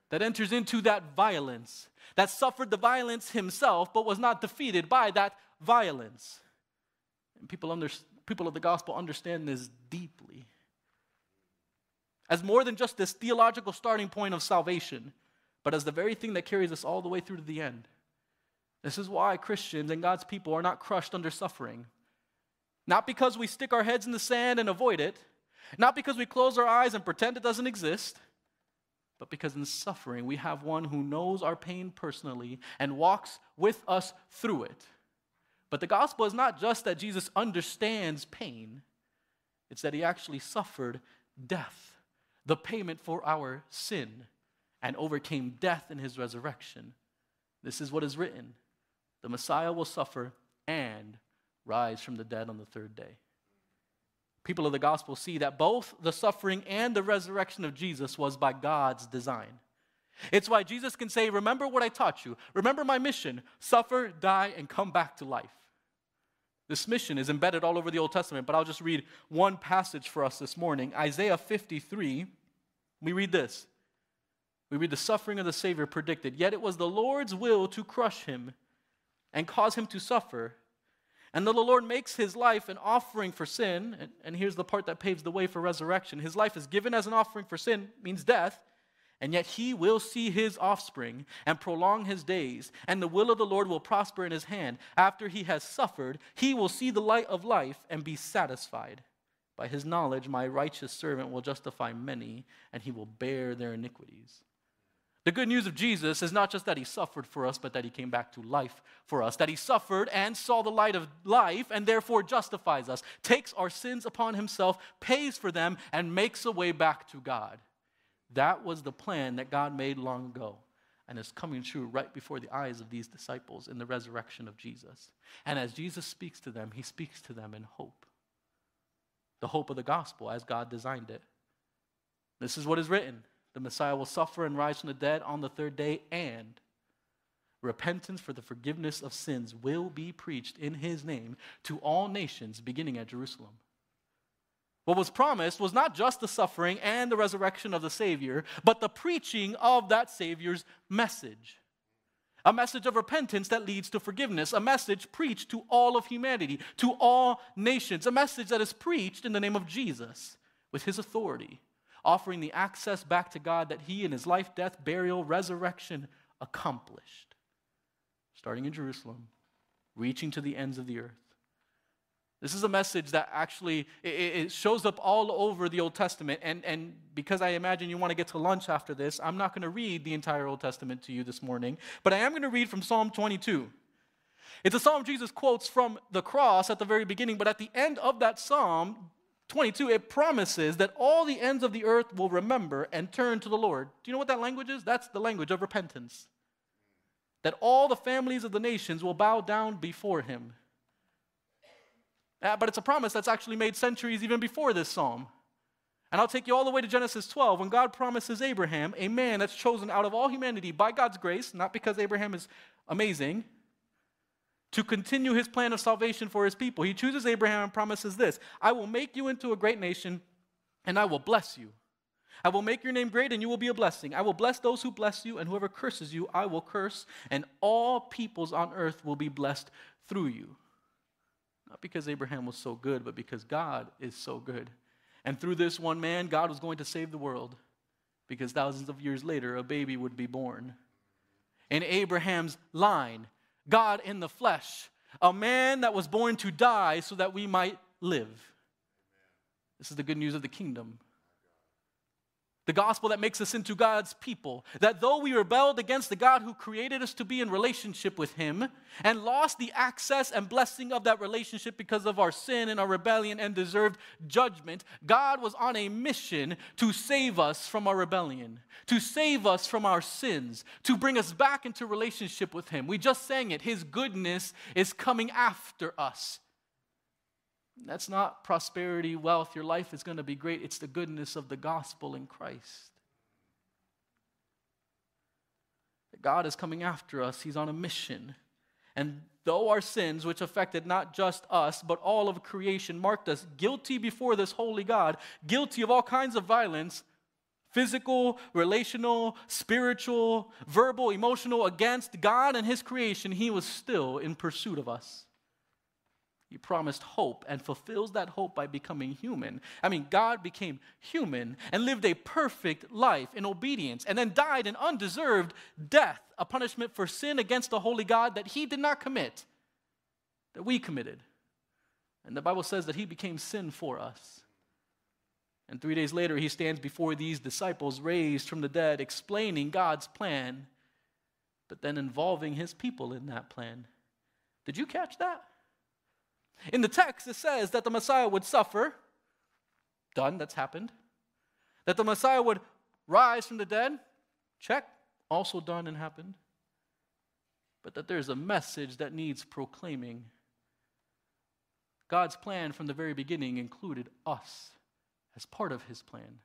that enters into that violence, that suffered the violence himself, but was not defeated by that violence. And people, under, people of the gospel understand this deeply. As more than just this theological starting point of salvation, but as the very thing that carries us all the way through to the end. This is why Christians and God's people are not crushed under suffering. Not because we stick our heads in the sand and avoid it, not because we close our eyes and pretend it doesn't exist, but because in suffering we have one who knows our pain personally and walks with us through it. But the gospel is not just that Jesus understands pain, it's that he actually suffered death, the payment for our sin, and overcame death in his resurrection. This is what is written the Messiah will suffer and rise from the dead on the third day people of the gospel see that both the suffering and the resurrection of Jesus was by God's design. It's why Jesus can say, Remember what I taught you. Remember my mission suffer, die, and come back to life. This mission is embedded all over the Old Testament, but I'll just read one passage for us this morning Isaiah 53. We read this. We read the suffering of the Savior predicted. Yet it was the Lord's will to crush him and cause him to suffer. And though the Lord makes his life an offering for sin. And, and, here's the part that paves the way for resurrection. His life is given as an offering for sin, means death. And yet he will see his offspring and prolong his days. And the will of the Lord will prosper in his hand. After he has suffered, he will see the light of life and be satisfied. By his knowledge, my righteous servant will justify many, and he will bear their iniquities. The good news of Jesus is not just that he suffered for us, but that he came back to life for us. That he suffered and saw the light of life and therefore justifies us, takes our sins upon himself, pays for them, and makes a way back to God. That was the plan that God made long ago and is coming true right before the eyes of these disciples in the resurrection of Jesus. And as Jesus speaks to them, he speaks to them in hope the hope of the gospel as God designed it. This is what is written the Messiah will suffer and rise from the dead on the third day, and repentance for the forgiveness of sins will be preached in his name to all nations, beginning at Jerusalem. What was promised was not just the suffering and the resurrection of the Savior, but the preaching of that Savior's message. A message of repentance that leads to forgiveness, a message preached to all of humanity, to all nations, a message that is preached in the name of Jesus with his authority, offering the access back to God that he in his life, death, burial, resurrection accomplished. Starting in Jerusalem, reaching to the ends of the earth. This is a message that actually it, shows up all over the Old Testament. And, and because I imagine you want to get to lunch after this, I'm not going to read the entire Old Testament to you this morning, but I am going to read from Psalm 22. It's a psalm Jesus quotes from the cross at the very beginning, but at the end of that psalm, 22, it promises that all the ends of the earth will remember and turn to the Lord. Do you know what that language is? That's the language of repentance. That all the families of the nations will bow down before him. Uh, but it's a promise that's actually made centuries even before this psalm. And I'll take you all the way to Genesis 12 when God promises Abraham, a man that's chosen out of all humanity by God's grace, not because Abraham is amazing, to continue his plan of salvation for his people. He chooses Abraham and promises this I will make you into a great nation, and I will bless you. I will make your name great, and you will be a blessing. I will bless those who bless you, and whoever curses you, I will curse, and all peoples on earth will be blessed through you. Not because Abraham was so good, but because God is so good. And through this one man, God was going to save the world because thousands of years later, a baby would be born. In Abraham's line, God in the flesh, a man that was born to die so that we might live. This is the good news of the kingdom. The gospel that makes us into God's people. That though we rebelled against the God who created us to be in relationship with Him and lost the access and blessing of that relationship because of our sin and our rebellion and deserved judgment, God was on a mission to save us from our rebellion, to save us from our sins, to bring us back into relationship with Him. We just sang it. His goodness is coming after us. That's not prosperity, wealth, your life is going to be great. It's the goodness of the gospel in Christ. God is coming after us, He's on a mission. And though our sins, which affected not just us, but all of creation, marked us guilty before this holy God, guilty of all kinds of violence physical, relational, spiritual, verbal, emotional against God and His creation, He was still in pursuit of us. He promised hope and fulfills that hope by becoming human. I mean, God became human and lived a perfect life in obedience and then died an undeserved death, a punishment for sin against the holy God that he did not commit, that we committed. And the Bible says that he became sin for us. And three days later, he stands before these disciples raised from the dead, explaining God's plan, but then involving his people in that plan. Did you catch that? In the text, it says that the Messiah would suffer. Done, that's happened. That the Messiah would rise from the dead. Check, also done and happened. But that there's a message that needs proclaiming. God's plan from the very beginning included us as part of his plan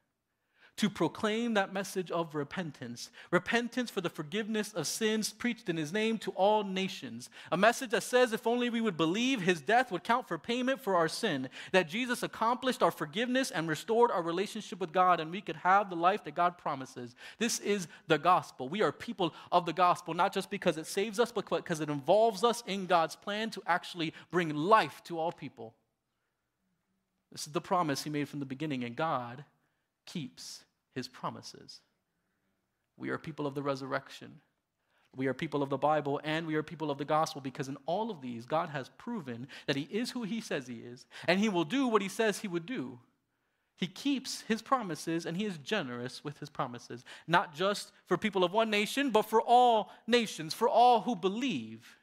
to proclaim that message of repentance. Repentance for the forgiveness of sins preached in his name to all nations. A message that says if only we would believe his death would count for payment for our sin, that Jesus accomplished our forgiveness and restored our relationship with God, and we could have the life that God promises. This is the gospel. We are people of the gospel, not just because it saves us, but because it involves us in God's plan to actually bring life to all people. This is the promise he made from the beginning, and God keeps his promises. We are people of the resurrection. We are people of the Bible and we are people of the gospel because in all of these, God has proven that He is who He says He is and He will do what He says He would do. He keeps His promises and He is generous with His promises, not just for people of one nation, but for all nations, for all who believe.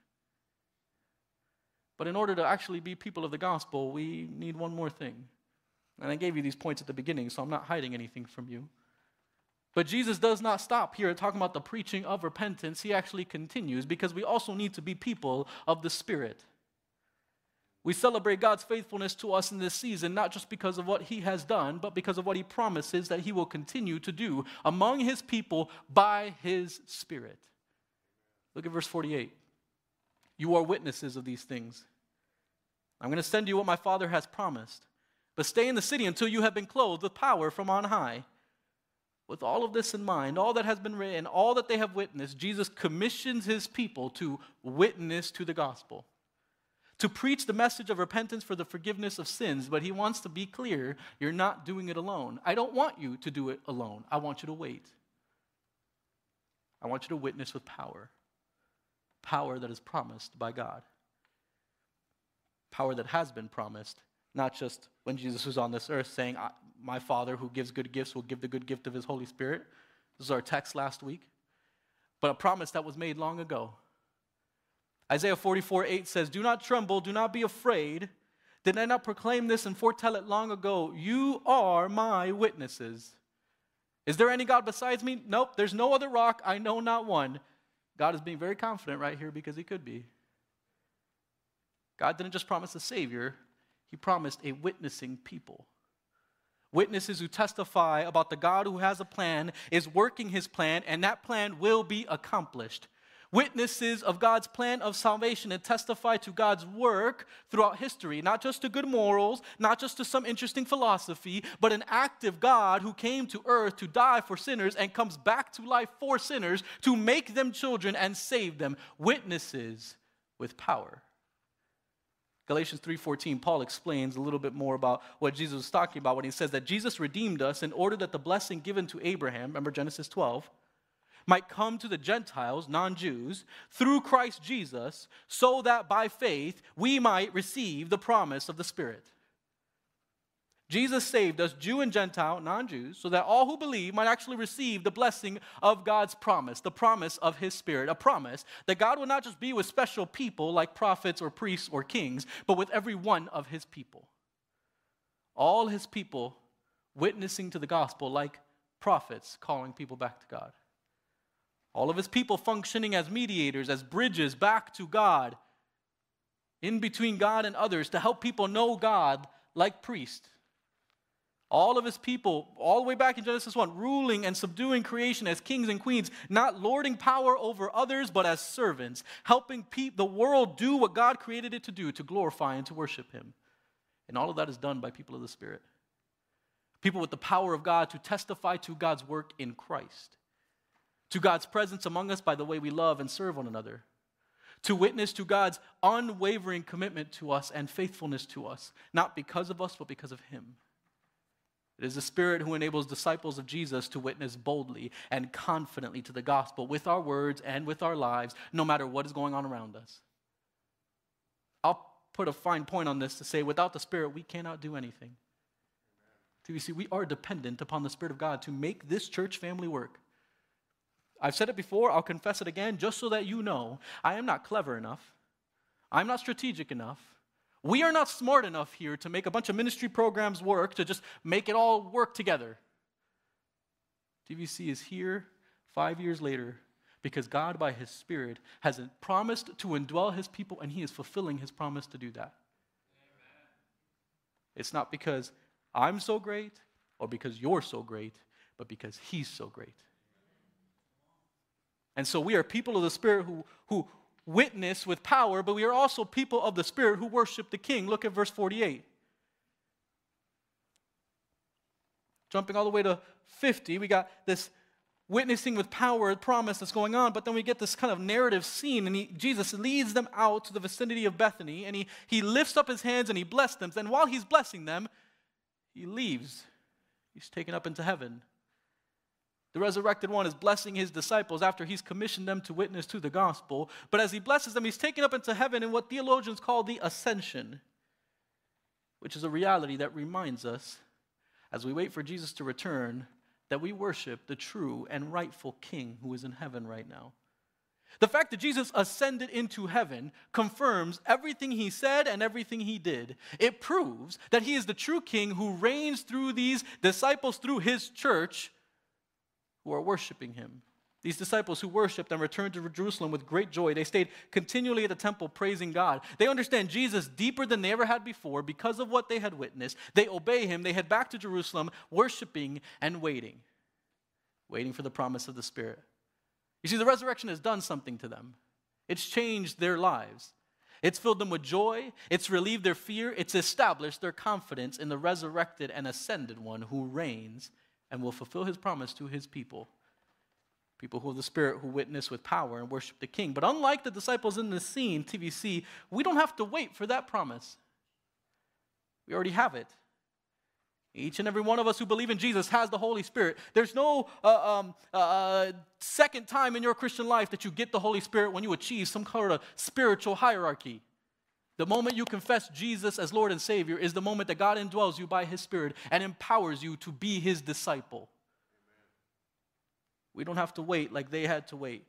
But in order to actually be people of the gospel, we need one more thing. And I gave you these points at the beginning, so I'm not hiding anything from you. But Jesus does not stop here talking about the preaching of repentance. He actually continues because we also need to be people of the Spirit. We celebrate God's faithfulness to us in this season, not just because of what He has done, but because of what He promises that He will continue to do among His people by His Spirit. Look at verse 48. You are witnesses of these things. I'm going to send you what my Father has promised, but stay in the city until you have been clothed with power from on high. With all of this in mind, all that has been written, all that they have witnessed, Jesus commissions his people to witness to the gospel, to preach the message of repentance for the forgiveness of sins. But he wants to be clear you're not doing it alone. I don't want you to do it alone. I want you to wait. I want you to witness with power power that is promised by God, power that has been promised, not just when Jesus was on this earth saying, my Father who gives good gifts will give the good gift of his Holy Spirit. This is our text last week. But a promise that was made long ago. Isaiah 44 8 says, Do not tremble, do not be afraid. Did I not proclaim this and foretell it long ago? You are my witnesses. Is there any God besides me? Nope, there's no other rock. I know not one. God is being very confident right here because he could be. God didn't just promise a Savior, He promised a witnessing people. Witnesses who testify about the God who has a plan is working his plan, and that plan will be accomplished. Witnesses of God's plan of salvation and testify to God's work throughout history, not just to good morals, not just to some interesting philosophy, but an active God who came to earth to die for sinners and comes back to life for sinners to make them children and save them. Witnesses with power. Galatians 3:14 Paul explains a little bit more about what Jesus was talking about when he says that Jesus redeemed us in order that the blessing given to Abraham, remember Genesis 12, might come to the Gentiles, non-Jews, through Christ Jesus, so that by faith we might receive the promise of the Spirit. Jesus saved us, Jew and Gentile, non Jews, so that all who believe might actually receive the blessing of God's promise, the promise of His Spirit, a promise that God will not just be with special people like prophets or priests or kings, but with every one of His people. All His people witnessing to the gospel like prophets calling people back to God. All of His people functioning as mediators, as bridges back to God, in between God and others to help people know God like priests all of his people, all the way back in Genesis 1, ruling and subduing creation as kings and queens, not lording power over others, but as servants, helping pe- the world do what God created it to do, to glorify and to worship him. And all of that is done by people of the Spirit. People with the power of God to testify to God's work in Christ, to God's presence among us by the way we love and serve one another, to witness to God's unwavering commitment to us and faithfulness to us, not because of us, but because of Him. It is the Spirit who enables disciples of Jesus to witness boldly and confidently to the gospel with our words and with our lives, no matter what is going on around us. I'll put a fine point on this to say without the Spirit, we cannot do anything. So you see, we are dependent upon the Spirit of God to make this church family work. I've said it before, I'll confess it again, just so that you know I am not clever enough. I'm not strategic enough. We are not smart enough here to make a bunch of ministry programs work, to just make it all work together. TVC is here five years later because God, by His Spirit, has promised to indwell His people, and He is fulfilling His promise to do that. Amen. It's not because I'm so great or because you're so great, but because He's so great. And so we are people of the Spirit who, who, witness with power, but we are also people of the Spirit who worship the King. Look at verse 48. Jumping all the way to 50, we got this witnessing with power promise that's going on, but then we get this kind of narrative scene, and he, Jesus leads them out to the vicinity of Bethany, and he, he lifts up his hands and he blesses them. And while he's blessing them, he leaves. He's taken up into heaven. The resurrected one is blessing his disciples after he's commissioned them to witness to the gospel. But as he blesses them, he's taken up into heaven in what theologians call the ascension, which is a reality that reminds us, as we wait for Jesus to return, that we worship the true and rightful King who is in heaven right now. The fact that Jesus ascended into heaven confirms everything he said and everything he did. It proves that he is the true king who reigns through these disciples, through his church, who are worshiping him. These disciples who worshiped and returned to Jerusalem with great joy, they stayed continually at the temple praising God. They understand Jesus deeper than they ever had before because of what they had witnessed. They obey him. They head back to Jerusalem, worshiping and waiting, waiting for the promise of the Spirit. You see, the resurrection has done something to them, it's changed their lives. It's filled them with joy. It's relieved their fear. It's established their confidence in the resurrected and ascended one who reigns and will fulfill his promise to his people. People who have the Spirit who witness with power and worship the King. But unlike the disciples in the scene, TVC, we don't have to wait for that promise. We already have it. Each and every one of us who believe in Jesus has the Holy Spirit. There's no uh, um, uh, second time in your Christian life that you get the Holy Spirit when you achieve some kind of spiritual hierarchy. The moment you confess Jesus as Lord and Savior is the moment that God indwells you by His Spirit and empowers you to be His disciple. We don't have to wait like they had to wait.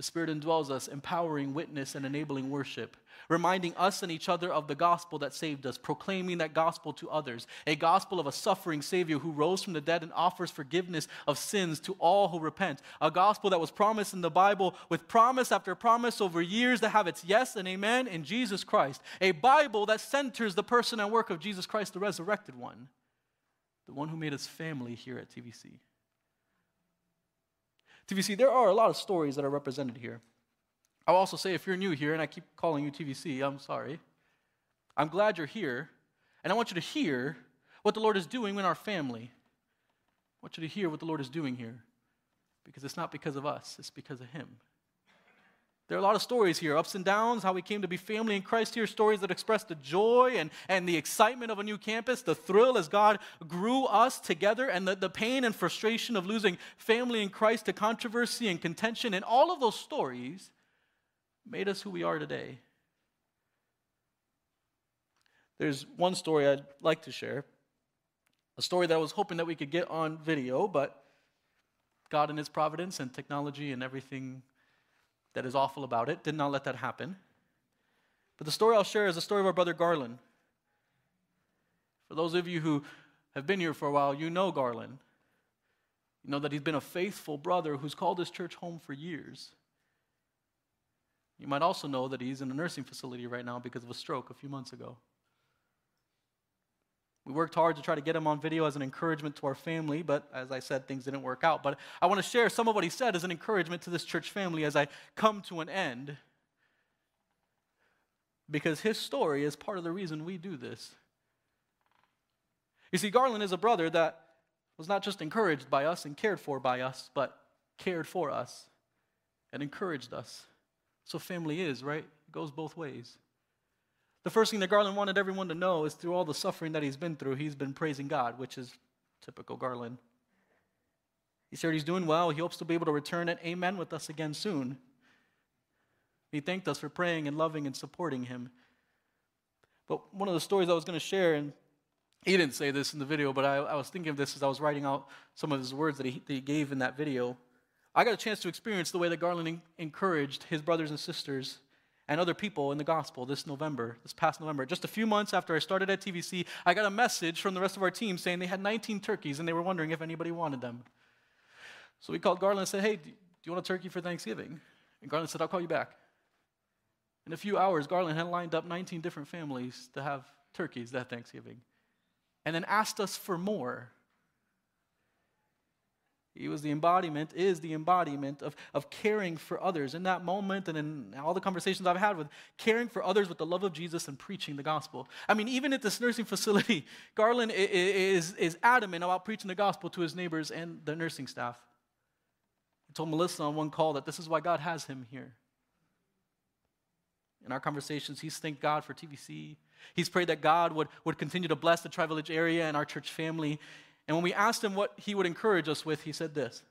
The Spirit indwells us, empowering witness and enabling worship, reminding us and each other of the gospel that saved us, proclaiming that gospel to others, a gospel of a suffering Savior who rose from the dead and offers forgiveness of sins to all who repent, a gospel that was promised in the Bible with promise after promise over years that have its yes and amen in Jesus Christ, a Bible that centers the person and work of Jesus Christ, the resurrected one, the one who made us family here at TVC. TVC, there are a lot of stories that are represented here. I'll also say if you're new here, and I keep calling you TVC, I'm sorry. I'm glad you're here, and I want you to hear what the Lord is doing in our family. I want you to hear what the Lord is doing here, because it's not because of us, it's because of Him. There are a lot of stories here, ups and downs, how we came to be family in Christ here, stories that express the joy and, and the excitement of a new campus, the thrill as God grew us together, and the, the pain and frustration of losing family in Christ to controversy and contention. And all of those stories made us who we are today. There's one story I'd like to share, a story that I was hoping that we could get on video, but God in His providence and technology and everything that is awful about it. Did not let that happen. But the story I'll share is the story of our brother Garland. For those of you who have been here for a while, you know Garland. You know that he's been a faithful brother who's called his church home for years. You might also know that he's in a nursing facility right now because of a stroke a few months ago. We worked hard to try to get him on video as an encouragement to our family, but as I said, things didn't work out. But I want to share some of what he said as an encouragement to this church family as I come to an end. Because his story is part of the reason we do this. You see, Garland is a brother that was not just encouraged by us and cared for by us, but cared for us and encouraged us. So family is, right? It goes both ways. The first thing that Garland wanted everyone to know is through all the suffering that he's been through, he's been praising God, which is typical Garland. He said he's doing well. He hopes to be able to return at amen with us again soon. He thanked us for praying and loving and supporting him. But one of the stories I was going to share, and he didn't say this in the video, but I, I, was thinking of this as I was writing out some of his words that he, that he gave in that video. I got a chance to experience the way that Garland encouraged his brothers and sisters and other people in the gospel this November, this past November. Just a few months after I started at TVC, I got a message from the rest of our team saying they had 19 turkeys and they were wondering if anybody wanted them. So we called Garland and said, Hey, do you want a turkey for Thanksgiving? And Garland said, I'll call you back. In a few hours, Garland had lined up 19 different families to have turkeys that Thanksgiving and then asked us for more. He was the embodiment, is the embodiment of, of caring for others in that moment and in all the conversations I've had with caring for others with the love of Jesus and preaching the gospel. I mean, even at this nursing facility, Garland is, is adamant about preaching the gospel to his neighbors and the nursing staff. He told Melissa on one call that this is why God has him here. In our conversations, he's thanked God for TVC. He's prayed that God would, would continue to bless the Tri Village area and our church family. And when we asked him what he would encourage us with, he said this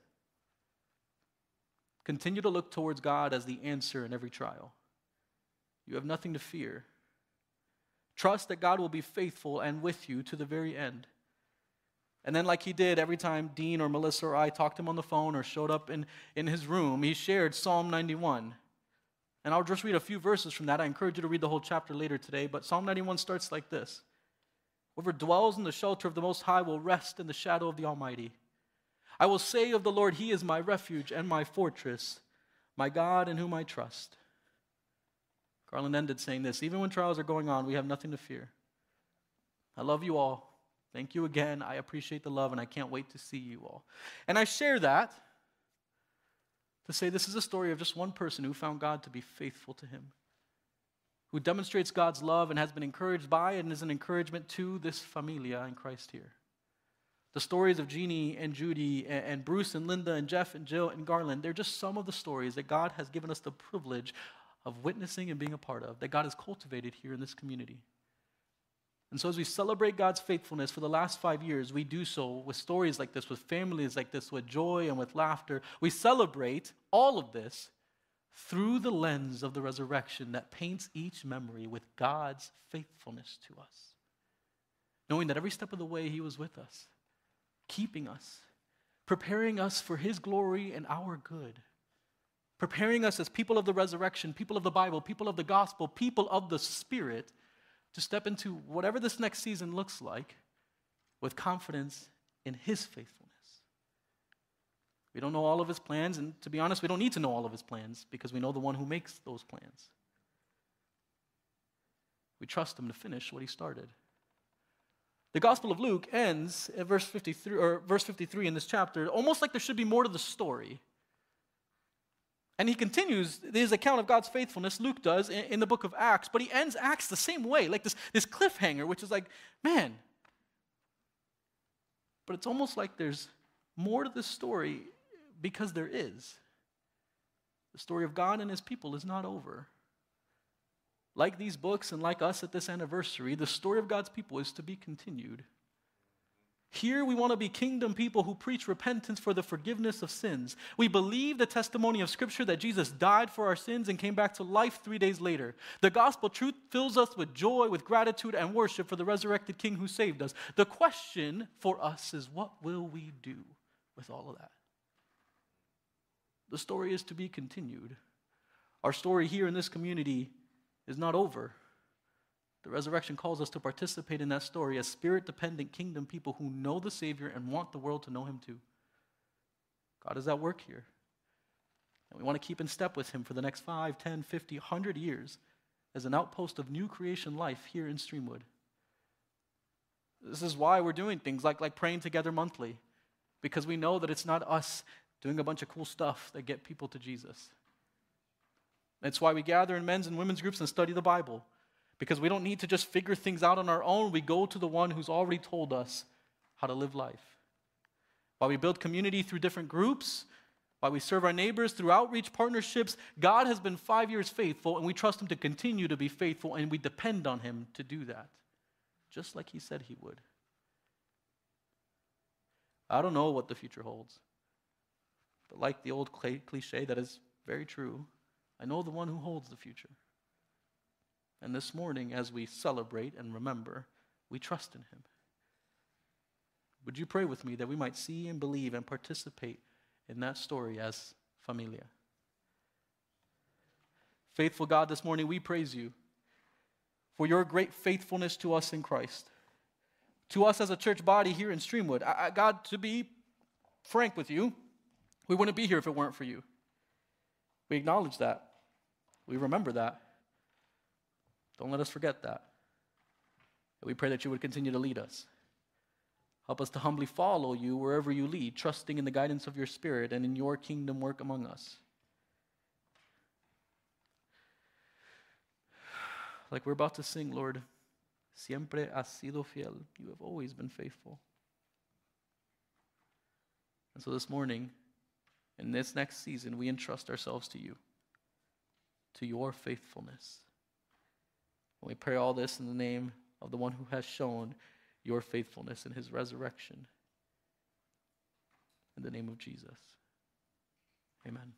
Continue to look towards God as the answer in every trial. You have nothing to fear. Trust that God will be faithful and with you to the very end. And then, like he did every time Dean or Melissa or I talked to him on the phone or showed up in, in his room, he shared Psalm 91. And I'll just read a few verses from that. I encourage you to read the whole chapter later today. But Psalm 91 starts like this Whoever dwells in the shelter of the Most High will rest in the shadow of the Almighty. I will say of the Lord, He is my refuge and my fortress, my God in whom I trust. Garland ended saying this Even when trials are going on, we have nothing to fear. I love you all. Thank you again. I appreciate the love, and I can't wait to see you all. And I share that to say this is a story of just one person who found God to be faithful to him, who demonstrates God's love and has been encouraged by and is an encouragement to this familia in Christ here. The stories of Jeannie and Judy and, Bruce and Linda and Jeff and Jill and Garland, they're just some of the stories that God has given us the privilege of witnessing and being a part of, that God has cultivated here in this community. And so, as we celebrate God's faithfulness for the last five years, we do so with stories like this, with families like this, with joy and with laughter. We celebrate all of this through the lens of the resurrection that paints each memory with God's faithfulness to us. Knowing that every step of the way, He was with us, keeping us, preparing us for His glory and our good, preparing us as people of the resurrection, people of the Bible, people of the gospel, people of the Spirit to step into whatever this next season looks like with confidence in His faithfulness. We don't know all of His plans, and to be honest, we don't need to know all of His plans because we know the one who makes those plans. We trust Him to finish what He started. The Gospel of Luke ends at verse 53, or verse 53 in this chapter, almost like there should be more to the story. And he continues his account of God's faithfulness, Luke does, in, in, the book of Acts, but he ends Acts the same way, like this, this cliffhanger, which is like, man. But it's almost like there's more to this story because there is. The story of God and his people is not over. Like these books and like us at this anniversary, the story of God's people is to be continued. Here we want to be kingdom people who preach repentance for the forgiveness of sins. We believe the testimony of Scripture that Jesus died for our sins and came back to life three days later. The gospel truth fills us with joy, with gratitude, and worship for the resurrected King who saved us. The question for us is what will we do with all of that? The story is to be continued. Our story here in this community is not over. The resurrection calls us to participate in that story as spirit dependent kingdom people who know the Savior and want the world to know Him too. God is at work here. And we want to keep in step with Him for the next 5, 10, 50, 100 years as an outpost of new creation life here in Streamwood. This is why we're doing things like, like praying together monthly, because we know that it's not us doing a bunch of cool stuff that get people to Jesus. That's why we gather in men's and women's groups and study the Bible because we don't need to just figure things out on our own. We go to the one who's already told us how to live life. While we build community through different groups, while we serve our neighbors through outreach partnerships, God has been five years faithful, and we trust Him to continue to be faithful, and we depend on Him to do that, just like He said He would. I don't know what the future holds, but like the old cliche that is very true, I know the one who holds the future. And this morning, as we celebrate and remember, we trust in him. Would you pray with me that we might see and believe and participate in that story as familia? Faithful God, this morning we praise you for your great faithfulness to us in Christ. To us as a church body here in Streamwood. I, I, God, to be frank with you, we wouldn't be here if it weren't for you. We acknowledge that. We remember that. Don't let us forget that. And we pray that you would continue to lead us. Help us to humbly follow you wherever you lead, trusting in the guidance of your Spirit and in your kingdom work among us. Like we're about to sing, Lord, siempre has sido fiel. You have always been faithful. And so this morning, in this next season, we entrust ourselves to you, to your faithfulness. And we pray all this in the name of the one who has shown your faithfulness in his resurrection. In the name of Jesus. Amen.